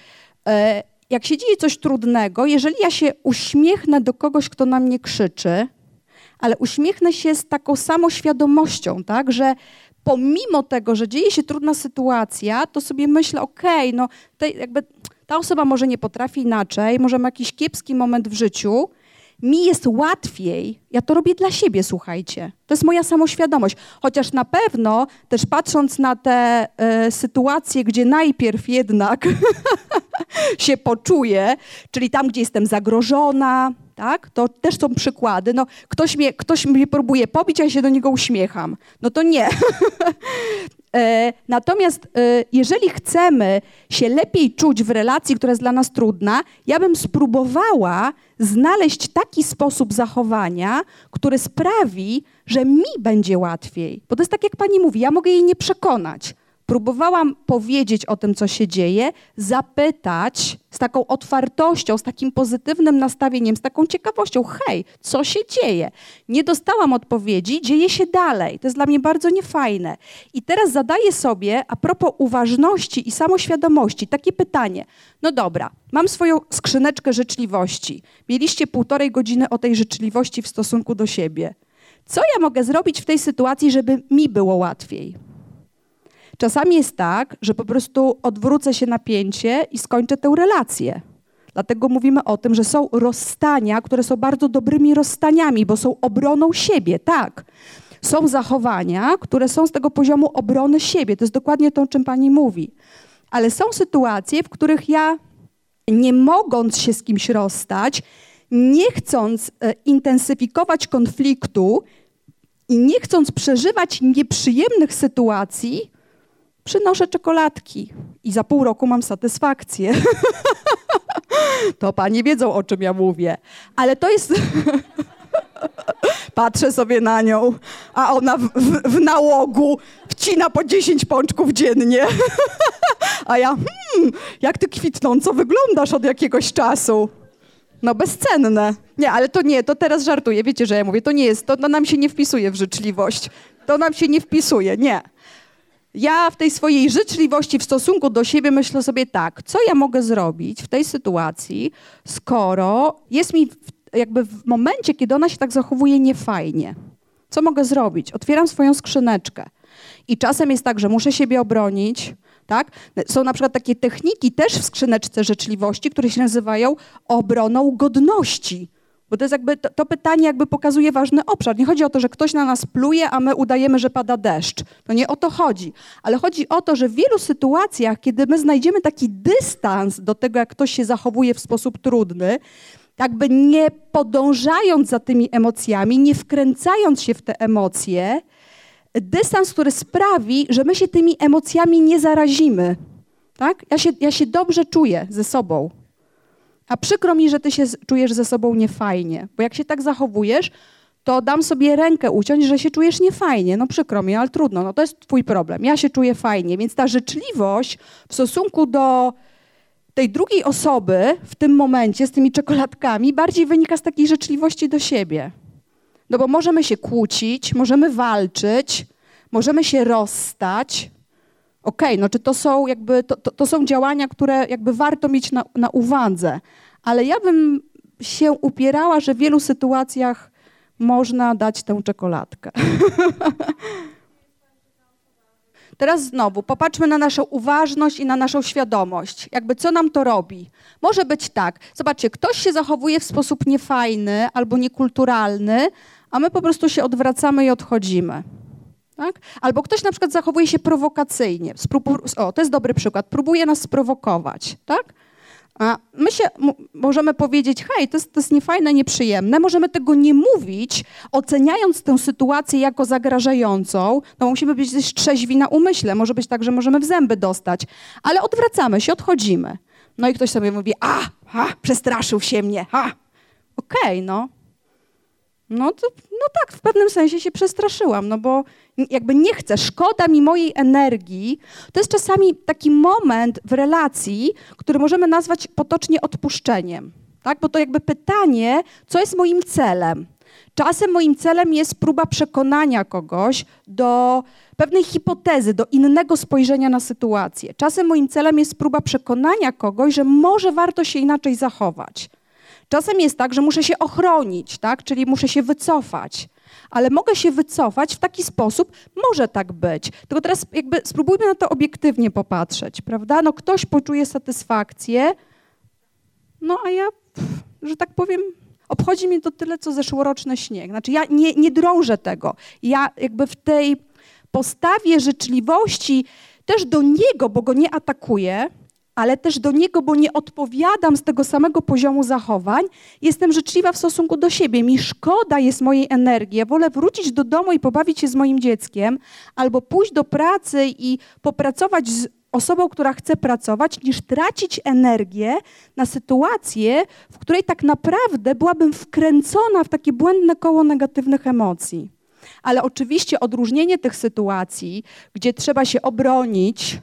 Speaker 1: e, jak się dzieje coś trudnego, jeżeli ja się uśmiechnę do kogoś, kto na mnie krzyczy, ale uśmiechnę się z taką samoświadomością, tak, że pomimo tego, że dzieje się trudna sytuacja, to sobie myślę, okej, okay, no jakby ta osoba może nie potrafi inaczej, może ma jakiś kiepski moment w życiu, mi jest łatwiej, ja to robię dla siebie, słuchajcie. To jest moja samoświadomość. Chociaż na pewno też patrząc na te y, sytuacje, gdzie najpierw jednak *laughs* się poczuję, czyli tam, gdzie jestem zagrożona, tak? To też są przykłady. No, ktoś, mnie, ktoś mnie próbuje pobić, a ja się do niego uśmiecham. No to nie. *laughs* E, natomiast e, jeżeli chcemy się lepiej czuć w relacji, która jest dla nas trudna, ja bym spróbowała znaleźć taki sposób zachowania, który sprawi, że mi będzie łatwiej. Bo to jest tak, jak pani mówi, ja mogę jej nie przekonać. Próbowałam powiedzieć o tym, co się dzieje, zapytać z taką otwartością, z takim pozytywnym nastawieniem, z taką ciekawością: hej, co się dzieje? Nie dostałam odpowiedzi, dzieje się dalej. To jest dla mnie bardzo niefajne. I teraz zadaję sobie, a propos uważności i samoświadomości, takie pytanie: no dobra, mam swoją skrzyneczkę życzliwości. Mieliście półtorej godziny o tej życzliwości w stosunku do siebie. Co ja mogę zrobić w tej sytuacji, żeby mi było łatwiej? Czasami jest tak, że po prostu odwrócę się napięcie i skończę tę relację. Dlatego mówimy o tym, że są rozstania, które są bardzo dobrymi rozstaniami, bo są obroną siebie, tak. Są zachowania, które są z tego poziomu obrony siebie. To jest dokładnie to, o czym pani mówi. Ale są sytuacje, w których ja, nie mogąc się z kimś rozstać, nie chcąc e, intensyfikować konfliktu i nie chcąc przeżywać nieprzyjemnych sytuacji, przynoszę czekoladki i za pół roku mam satysfakcję. *laughs* to panie wiedzą, o czym ja mówię. Ale to jest... *laughs* Patrzę sobie na nią, a ona w, w, w nałogu wcina po 10 pączków dziennie. *laughs* a ja, hmm, jak ty kwitnąco wyglądasz od jakiegoś czasu. No bezcenne. Nie, ale to nie, to teraz żartuję. Wiecie, że ja mówię, to nie jest, to, to nam się nie wpisuje w życzliwość. To nam się nie wpisuje, nie ja w tej swojej życzliwości w stosunku do siebie myślę sobie tak, co ja mogę zrobić w tej sytuacji, skoro jest mi jakby w momencie, kiedy ona się tak zachowuje niefajnie. Co mogę zrobić? Otwieram swoją skrzyneczkę. I czasem jest tak, że muszę siebie obronić, tak? Są na przykład takie techniki też w skrzyneczce życzliwości, które się nazywają obroną godności. Bo to jest jakby, to, to, pytanie jakby pokazuje ważny obszar. Nie chodzi o to, że ktoś na nas pluje, a my udajemy, że pada deszcz. To nie o to chodzi. Ale chodzi o to, że w wielu sytuacjach, kiedy my znajdziemy taki dystans do tego, jak ktoś się zachowuje w sposób trudny, jakby nie podążając za tymi emocjami, nie wkręcając się w te emocje, dystans, który sprawi, że my się tymi emocjami nie zarazimy. Tak? Ja, się, ja się dobrze czuję ze sobą. A przykro mi, że ty się czujesz ze sobą niefajnie, bo jak się tak zachowujesz, to dam sobie rękę uciąć, że się czujesz niefajnie. No przykro mi, ale trudno, no to jest twój problem. Ja się czuję fajnie, więc ta życzliwość w stosunku do tej drugiej osoby w tym momencie z tymi czekoladkami bardziej wynika z takiej życzliwości do siebie. No bo możemy się kłócić, możemy walczyć, możemy się rozstać, Okej, okay, no czy to są jakby, to, to, to, są działania, które jakby warto mieć na, na uwadze, ale ja bym się upierała, że w wielu sytuacjach można dać tę czekoladkę. *laughs* Teraz znowu popatrzmy na naszą uważność i na naszą świadomość. Jakby co nam to robi? Może być tak. Zobaczcie, ktoś się zachowuje w sposób niefajny albo niekulturalny, a my po prostu się odwracamy i odchodzimy. Tak? Albo ktoś na przykład zachowuje się prowokacyjnie. o, to jest dobry przykład. Próbuje nas sprowokować. Tak? A my się możemy powiedzieć, hej, to jest, to jest niefajne, nieprzyjemne. Możemy tego nie mówić, oceniając tę sytuację jako zagrażającą. No musimy być też trzeźwi na umyśle. Może być tak, że możemy w zęby dostać. Ale odwracamy się, odchodzimy. No i ktoś sobie mówi, a, przestraszył się mnie, ha. Okej, okay, no. No to, no tak, w pewnym sensie się przestraszyłam, no bo jakby nie chcę, szkoda mi mojej energii. To jest czasami taki moment w relacji, który możemy nazwać potocznie odpuszczeniem. Tak? Bo to jakby pytanie, co jest moim celem. Czasem moim celem jest próba przekonania kogoś do pewnej hipotezy, do innego spojrzenia na sytuację. Czasem moim celem jest próba przekonania kogoś, że może warto się inaczej zachować. Czasem jest tak, że muszę się ochronić, tak? czyli muszę się wycofać ale mogę się wycofać w taki sposób, może tak być. Tylko teraz jakby spróbujmy na to obiektywnie popatrzeć, prawda? No ktoś poczuje satysfakcję, no a ja, że tak powiem, obchodzi mnie to tyle, co zeszłoroczny śnieg. Znaczy ja nie, nie drążę tego. Ja jakby w tej postawie życzliwości też do niego, bo go nie atakuję, ale też do niego, bo nie odpowiadam z tego samego poziomu zachowań, jestem życzliwa w stosunku do siebie. Mi szkoda jest mojej energii. Ja wolę wrócić do domu i pobawić się z moim dzieckiem, albo pójść do pracy i popracować z osobą, która chce pracować, niż tracić energię na sytuację, w której tak naprawdę byłabym wkręcona w takie błędne koło negatywnych emocji. Ale oczywiście odróżnienie tych sytuacji, gdzie trzeba się obronić,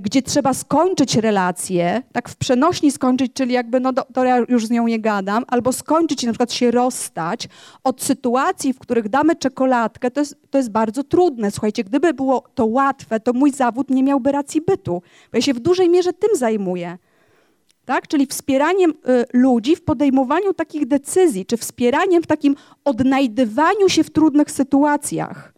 Speaker 1: gdzie trzeba skończyć relację, tak w przenośni skończyć, czyli jakby no to, to ja już z nią nie gadam, albo skończyć i na przykład się rozstać, od sytuacji, w których damy czekoladkę, to jest, to jest bardzo trudne. Słuchajcie, gdyby było to łatwe, to mój zawód nie miałby racji bytu, bo ja się w dużej mierze tym zajmuję. Tak? Czyli wspieraniem y, ludzi w podejmowaniu takich decyzji, czy wspieraniem w takim odnajdywaniu się w trudnych sytuacjach.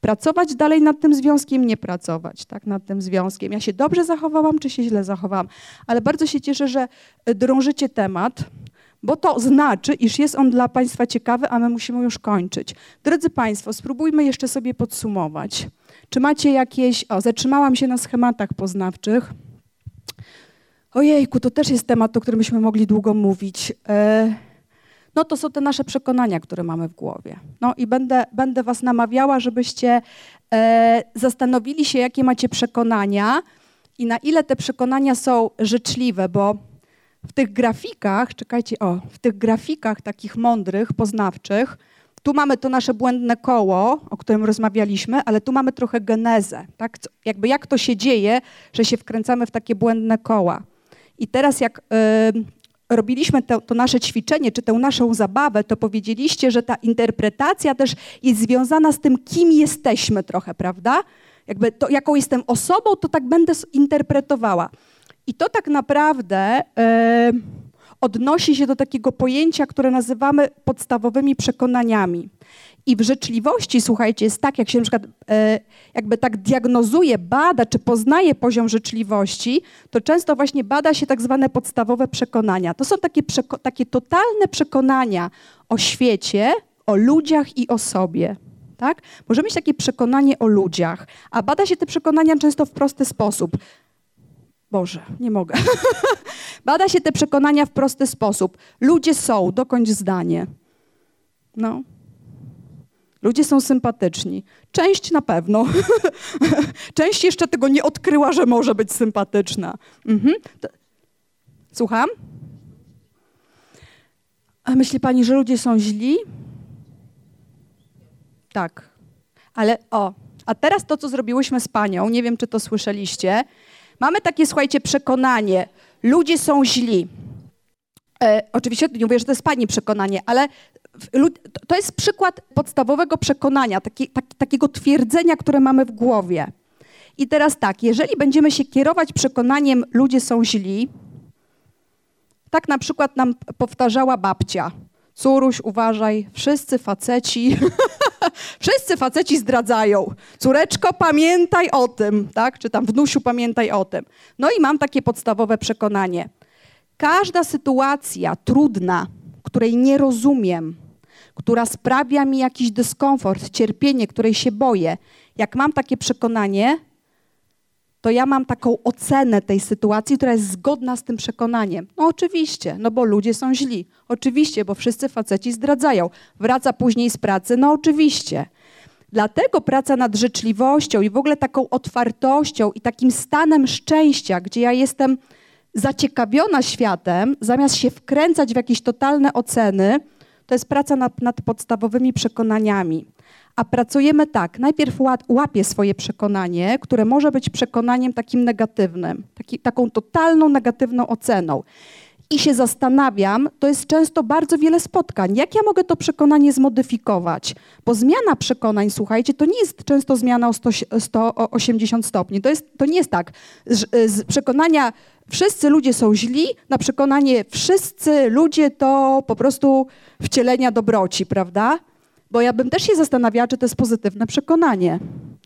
Speaker 1: Pracować dalej nad tym związkiem, nie pracować tak, nad tym związkiem. Ja się dobrze zachowałam, czy się źle zachowałam. Ale bardzo się cieszę, że e, drążycie temat, bo to znaczy, iż jest on dla Państwa ciekawy, a my musimy już kończyć. Drodzy Państwo, spróbujmy jeszcze sobie podsumować. Czy macie jakieś... O, zatrzymałam się na schematach poznawczych. Ojejku, to też jest temat, o którym byśmy mogli długo mówić. E no to są te nasze przekonania, które mamy w głowie. No i będę, będę was namawiała, żebyście e, zastanowili się, jakie macie przekonania i na ile te przekonania są życzliwe, bo w tych grafikach, czekajcie, o, w tych grafikach takich mądrych, poznawczych, tu mamy to nasze błędne koło, o którym rozmawialiśmy, ale tu mamy trochę genezę, tak? Jakby jak to się dzieje, że się wkręcamy w takie błędne koła. I teraz jak robiliśmy to, to, nasze ćwiczenie, czy tę naszą zabawę, to powiedzieliście, że ta interpretacja też jest związana z tym, kim jesteśmy trochę, prawda? Jakby to, jaką jestem osobą, to tak będę interpretowała. I to tak naprawdę e, odnosi się do takiego pojęcia, które nazywamy podstawowymi przekonaniami. I w życzliwości, słuchajcie, jest tak, jak się na przykład e, jakby tak diagnozuje, bada czy poznaje poziom życzliwości, to często właśnie bada się tak zwane podstawowe przekonania. To są takie, takie totalne przekonania o świecie, o ludziach i o sobie. Tak? Możemy mieć takie przekonanie o ludziach, a bada się te przekonania często w prosty sposób. Boże, nie mogę. *laughs* bada się te przekonania w prosty sposób. Ludzie są, dokończ zdanie. No, Ludzie są sympatyczni. Część na pewno. *laughs* Część jeszcze tego nie odkryła, że może być sympatyczna. Mhm. Słucham? A myśli pani, że ludzie są źli? Tak. Ale o, a teraz to, co zrobiłyśmy z panią, nie wiem, czy to słyszeliście. Mamy takie, słuchajcie, przekonanie. Ludzie są źli. E, oczywiście nie mówię, że to jest pani przekonanie, ale to jest przykład podstawowego przekonania, taki, tak, takiego twierdzenia, które mamy w głowie. I teraz tak, jeżeli będziemy się kierować przekonaniem, ludzie są źli, tak na przykład nam powtarzała babcia. Córuś, uważaj, wszyscy faceci, *laughs* wszyscy faceci zdradzają. Córeczko, pamiętaj o tym, tak? Czy tam wnusiu, pamiętaj o tym. No i mam takie podstawowe przekonanie. Każda sytuacja trudna, której nie rozumiem, która sprawia mi jakiś dyskomfort, cierpienie, której się boję, jak mam takie przekonanie, to ja mam taką ocenę tej sytuacji, która jest zgodna z tym przekonaniem. No oczywiście, no bo ludzie są źli. Oczywiście, bo wszyscy faceci zdradzają. Wraca później z pracy, no oczywiście. Dlatego praca nad życzliwością i w ogóle taką otwartością i takim stanem szczęścia, gdzie ja jestem zaciekawiona światem, zamiast się wkręcać w jakieś totalne oceny, to jest praca nad, nad podstawowymi przekonaniami. A pracujemy tak, najpierw łapię swoje przekonanie, które może być przekonaniem takim negatywnym, taki, taką totalną negatywną oceną. I się zastanawiam, to jest często bardzo wiele spotkań. Jak ja mogę to przekonanie zmodyfikować? Bo zmiana przekonań, słuchajcie, to nie jest często zmiana o 100, 180 stopni. To, jest, to nie jest tak. Z, z przekonania wszyscy ludzie są źli, na przekonanie wszyscy ludzie to po prostu wcielenia dobroci, prawda? Bo ja bym też się zastanawiała, czy to jest pozytywne przekonanie.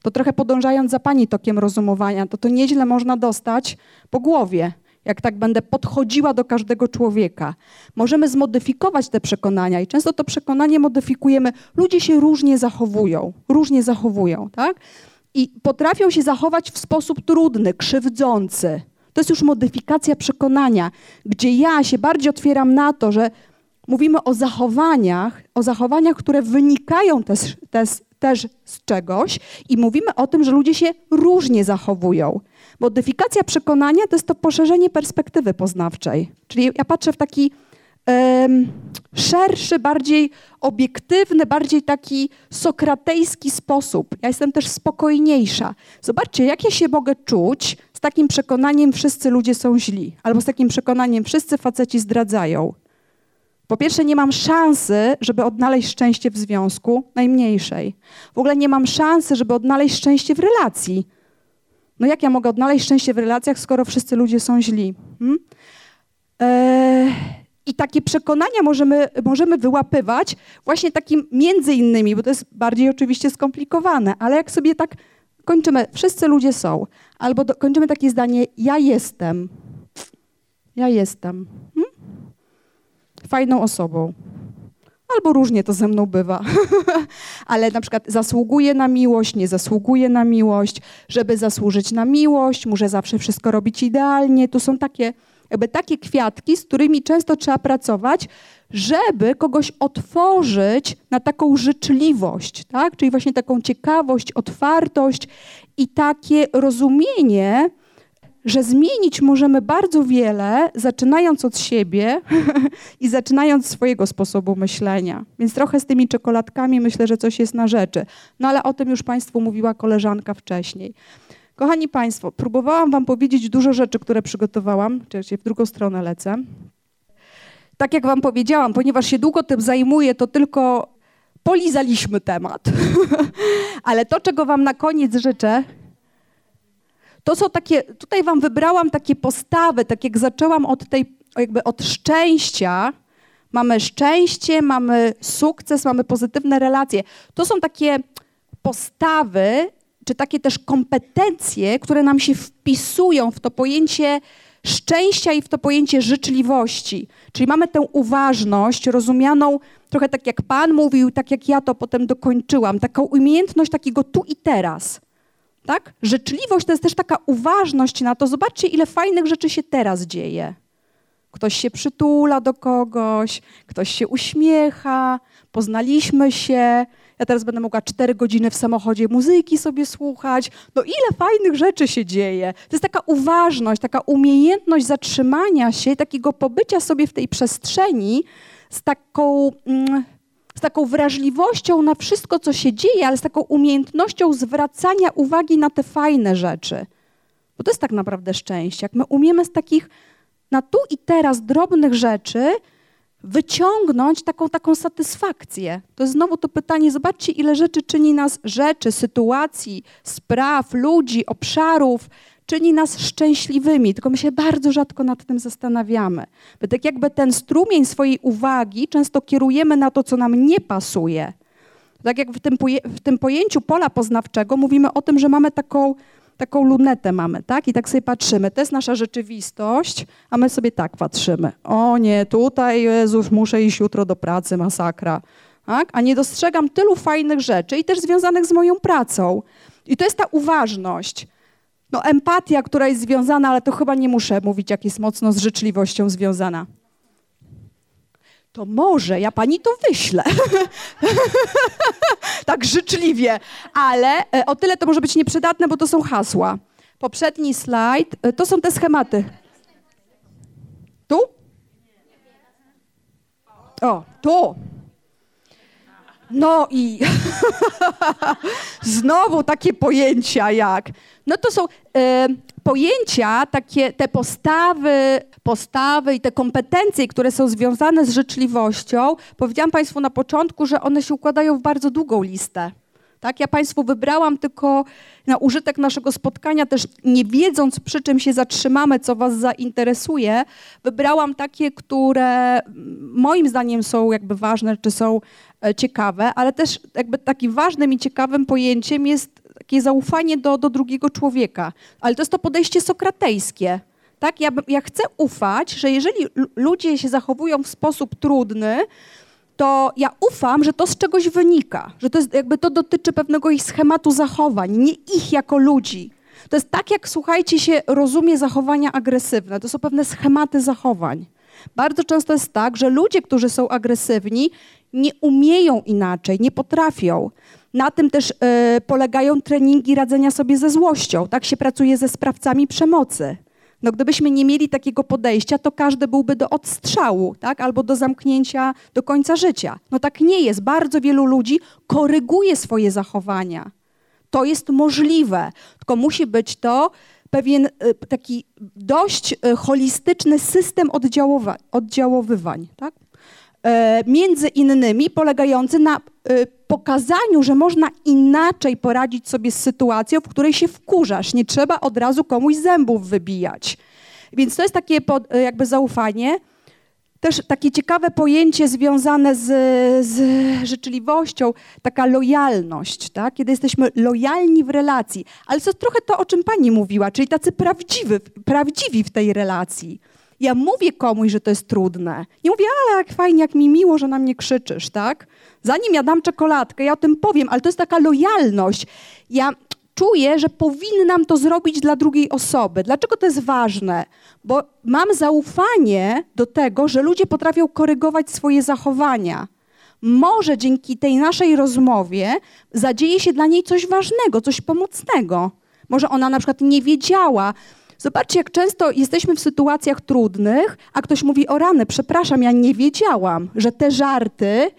Speaker 1: To trochę podążając za pani tokiem rozumowania, to to nieźle można dostać po głowie, jak tak będę podchodziła do każdego człowieka. Możemy zmodyfikować te przekonania i często to przekonanie modyfikujemy. Ludzie się różnie zachowują, różnie zachowują, tak? I potrafią się zachować w sposób trudny, krzywdzący. To jest już modyfikacja przekonania, gdzie ja się bardziej otwieram na to, że mówimy o zachowaniach, o zachowaniach, które wynikają też, też, też z czegoś i mówimy o tym, że ludzie się różnie zachowują. Modyfikacja przekonania to jest to poszerzenie perspektywy poznawczej. Czyli ja patrzę w taki um, szerszy, bardziej obiektywny, bardziej taki sokratejski sposób. Ja jestem też spokojniejsza. Zobaczcie, jak ja się mogę czuć z takim przekonaniem wszyscy ludzie są źli, albo z takim przekonaniem wszyscy faceci zdradzają. Po pierwsze, nie mam szansy, żeby odnaleźć szczęście w związku, najmniejszej. W ogóle nie mam szansy, żeby odnaleźć szczęście w relacji. No jak ja mogę odnaleźć szczęście w relacjach, skoro wszyscy ludzie są źli? Hmm? Eee, I takie przekonania możemy, możemy wyłapywać właśnie takim między innymi, bo to jest bardziej oczywiście skomplikowane, ale jak sobie tak kończymy, wszyscy ludzie są, albo do, kończymy takie zdanie, ja jestem. Ja jestem. Hmm? Fajną osobą. Albo różnie to ze mną bywa. *laughs* Ale na przykład zasługuję na miłość, nie zasługuję na miłość. Żeby zasłużyć na miłość, muszę zawsze wszystko robić idealnie. Tu są takie, jakby takie kwiatki, z którymi często trzeba pracować, żeby kogoś otworzyć na taką życzliwość, tak? czyli właśnie taką ciekawość, otwartość i takie rozumienie, że zmienić możemy bardzo wiele, zaczynając od siebie *laughs* i zaczynając swojego sposobu myślenia. Więc trochę z tymi czekoladkami myślę, że coś jest na rzeczy. No ale o tym już Państwu mówiła koleżanka wcześniej. Kochani Państwo, próbowałam Wam powiedzieć dużo rzeczy, które przygotowałam. Czekajcie, w drugą stronę lecę. Tak jak Wam powiedziałam, ponieważ się długo tym zajmuję, to tylko polizaliśmy temat. *laughs* ale to, czego Wam na koniec życzę, to są takie, tutaj wam wybrałam takie postawy, tak jak zaczęłam od tej, jakby od szczęścia, mamy szczęście, mamy sukces, mamy pozytywne relacje. To są takie postawy, czy takie też kompetencje, które nam się wpisują w to pojęcie szczęścia i w to pojęcie życzliwości. Czyli mamy tę uważność rozumianą trochę tak jak Pan mówił, tak jak ja to potem dokończyłam, taką umiejętność takiego tu i teraz. Tak? Życzliwość to jest też taka uważność na to. Zobaczcie, ile fajnych rzeczy się teraz dzieje. Ktoś się przytula do kogoś, ktoś się uśmiecha, poznaliśmy się. Ja teraz będę mogła cztery godziny w samochodzie muzyki sobie słuchać. No ile fajnych rzeczy się dzieje. To jest taka uważność, taka umiejętność zatrzymania się, takiego pobycia sobie w tej przestrzeni z taką mm, z taką wrażliwością na wszystko, co się dzieje, ale z taką umiejętnością zwracania uwagi na te fajne rzeczy. Bo to jest tak naprawdę szczęście. Jak my umiemy z takich na tu i teraz drobnych rzeczy wyciągnąć taką, taką satysfakcję. To jest znowu to pytanie, zobaczcie, ile rzeczy czyni nas rzeczy, sytuacji, spraw, ludzi, obszarów, czyni nas szczęśliwymi, tylko my się bardzo rzadko nad tym zastanawiamy. My tak jakby ten strumień swojej uwagi często kierujemy na to, co nam nie pasuje. Tak jak w tym, w tym pojęciu pola poznawczego mówimy o tym, że mamy taką, taką lunetę mamy, tak? I tak sobie patrzymy. To jest nasza rzeczywistość, a my sobie tak patrzymy. O nie, tutaj Jezus, muszę iść jutro do pracy, masakra. Tak? A nie dostrzegam tylu fajnych rzeczy i też związanych z moją pracą. I to jest ta uważność. No empatia, która jest związana, ale to chyba nie muszę mówić, jak jest mocno z życzliwością związana. To może ja pani to wyślę. *laughs* tak życzliwie. Ale e, o tyle to może być nieprzydatne, bo to są hasła. Poprzedni slajd, e, to są te schematy. Tu? O, tu. No i *laughs* znowu takie pojęcia jak. No to są pojęcia, takie te postawy, postawy i te kompetencje, które są związane z życzliwością. Powiedziałam Państwu na początku, że one się układają w bardzo długą listę. Tak? Ja Państwu wybrałam tylko na użytek naszego spotkania, też nie wiedząc przy czym się zatrzymamy, co Was zainteresuje, wybrałam takie, które moim zdaniem są jakby ważne, czy są ciekawe, ale też jakby takim ważnym i ciekawym pojęciem jest takie zaufanie do, do drugiego człowieka. Ale to jest to podejście sokratejskie. Tak? Ja, ja chcę ufać, że jeżeli ludzie się zachowują w sposób trudny, to ja ufam, że to z czegoś wynika, że to jest, jakby to dotyczy pewnego ich schematu zachowań, nie ich jako ludzi. To jest tak, jak słuchajcie się rozumie zachowania agresywne. To są pewne schematy zachowań. Bardzo często jest tak, że ludzie, którzy są agresywni, nie umieją inaczej, nie potrafią. Na tym też y, polegają treningi radzenia sobie ze złością. Tak się pracuje ze sprawcami przemocy. No gdybyśmy nie mieli takiego podejścia, to każdy byłby do odstrzału, tak? albo do zamknięcia do końca życia. No tak nie jest. Bardzo wielu ludzi koryguje swoje zachowania. To jest możliwe, tylko musi być to pewien y, taki dość y, holistyczny system oddziałowa- oddziaływań. Tak? E, między innymi polegający na e, pokazaniu, że można inaczej poradzić sobie z sytuacją, w której się wkurzasz. Nie trzeba od razu komuś zębów wybijać. Więc to jest takie e, jakby zaufanie. Też takie ciekawe pojęcie związane z, z życzliwością, taka lojalność, tak? kiedy jesteśmy lojalni w relacji. Ale to jest trochę to, o czym pani mówiła, czyli tacy prawdziwi, prawdziwi w tej relacji. Ja mówię komuś, że to jest trudne. Nie mówię, ale jak fajnie, jak mi miło, że na mnie krzyczysz, tak? Zanim ja dam czekoladkę, ja o tym powiem, ale to jest taka lojalność. Ja czuję, że powinnam to zrobić dla drugiej osoby. Dlaczego to jest ważne? Bo mam zaufanie do tego, że ludzie potrafią korygować swoje zachowania. Może dzięki tej naszej rozmowie zadzieje się dla niej coś ważnego, coś pomocnego. Może ona na przykład nie wiedziała, Zobaczcie, jak często jesteśmy w sytuacjach trudnych, a ktoś mówi: O rany, przepraszam, ja nie wiedziałam, że te żarty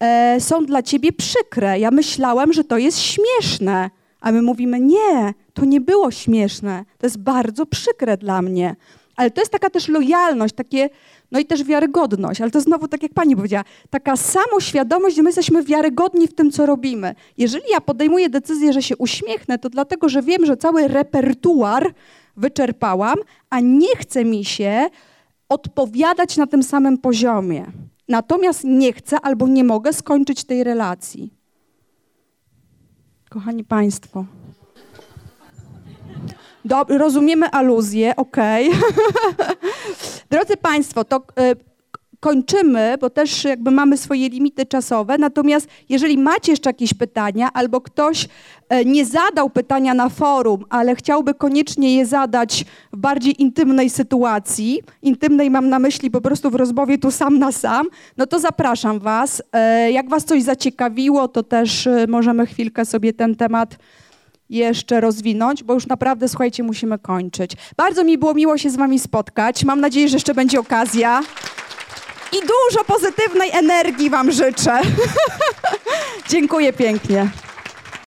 Speaker 1: e, są dla ciebie przykre. Ja myślałam, że to jest śmieszne. A my mówimy: Nie, to nie było śmieszne. To jest bardzo przykre dla mnie. Ale to jest taka też lojalność, takie, no i też wiarygodność. Ale to znowu, tak jak pani powiedziała, taka samoświadomość, że my jesteśmy wiarygodni w tym, co robimy. Jeżeli ja podejmuję decyzję, że się uśmiechnę, to dlatego, że wiem, że cały repertuar wyczerpałam, a nie chce mi się odpowiadać na tym samym poziomie. Natomiast nie chcę albo nie mogę skończyć tej relacji. Kochani Państwo. Dob rozumiemy aluzję, okej. Okay. *laughs* Drodzy Państwo, to. Kończymy, bo też jakby mamy swoje limity czasowe. Natomiast jeżeli macie jeszcze jakieś pytania, albo ktoś e, nie zadał pytania na forum, ale chciałby koniecznie je zadać w bardziej intymnej sytuacji, intymnej mam na myśli po prostu w rozmowie tu sam na sam, no to zapraszam Was. E, jak Was coś zaciekawiło, to też e, możemy chwilkę sobie ten temat jeszcze rozwinąć, bo już naprawdę, słuchajcie, musimy kończyć. Bardzo mi było miło się z Wami spotkać. Mam nadzieję, że jeszcze będzie okazja i dużo pozytywnej energii Wam życzę. *laughs* Dziękuję pięknie.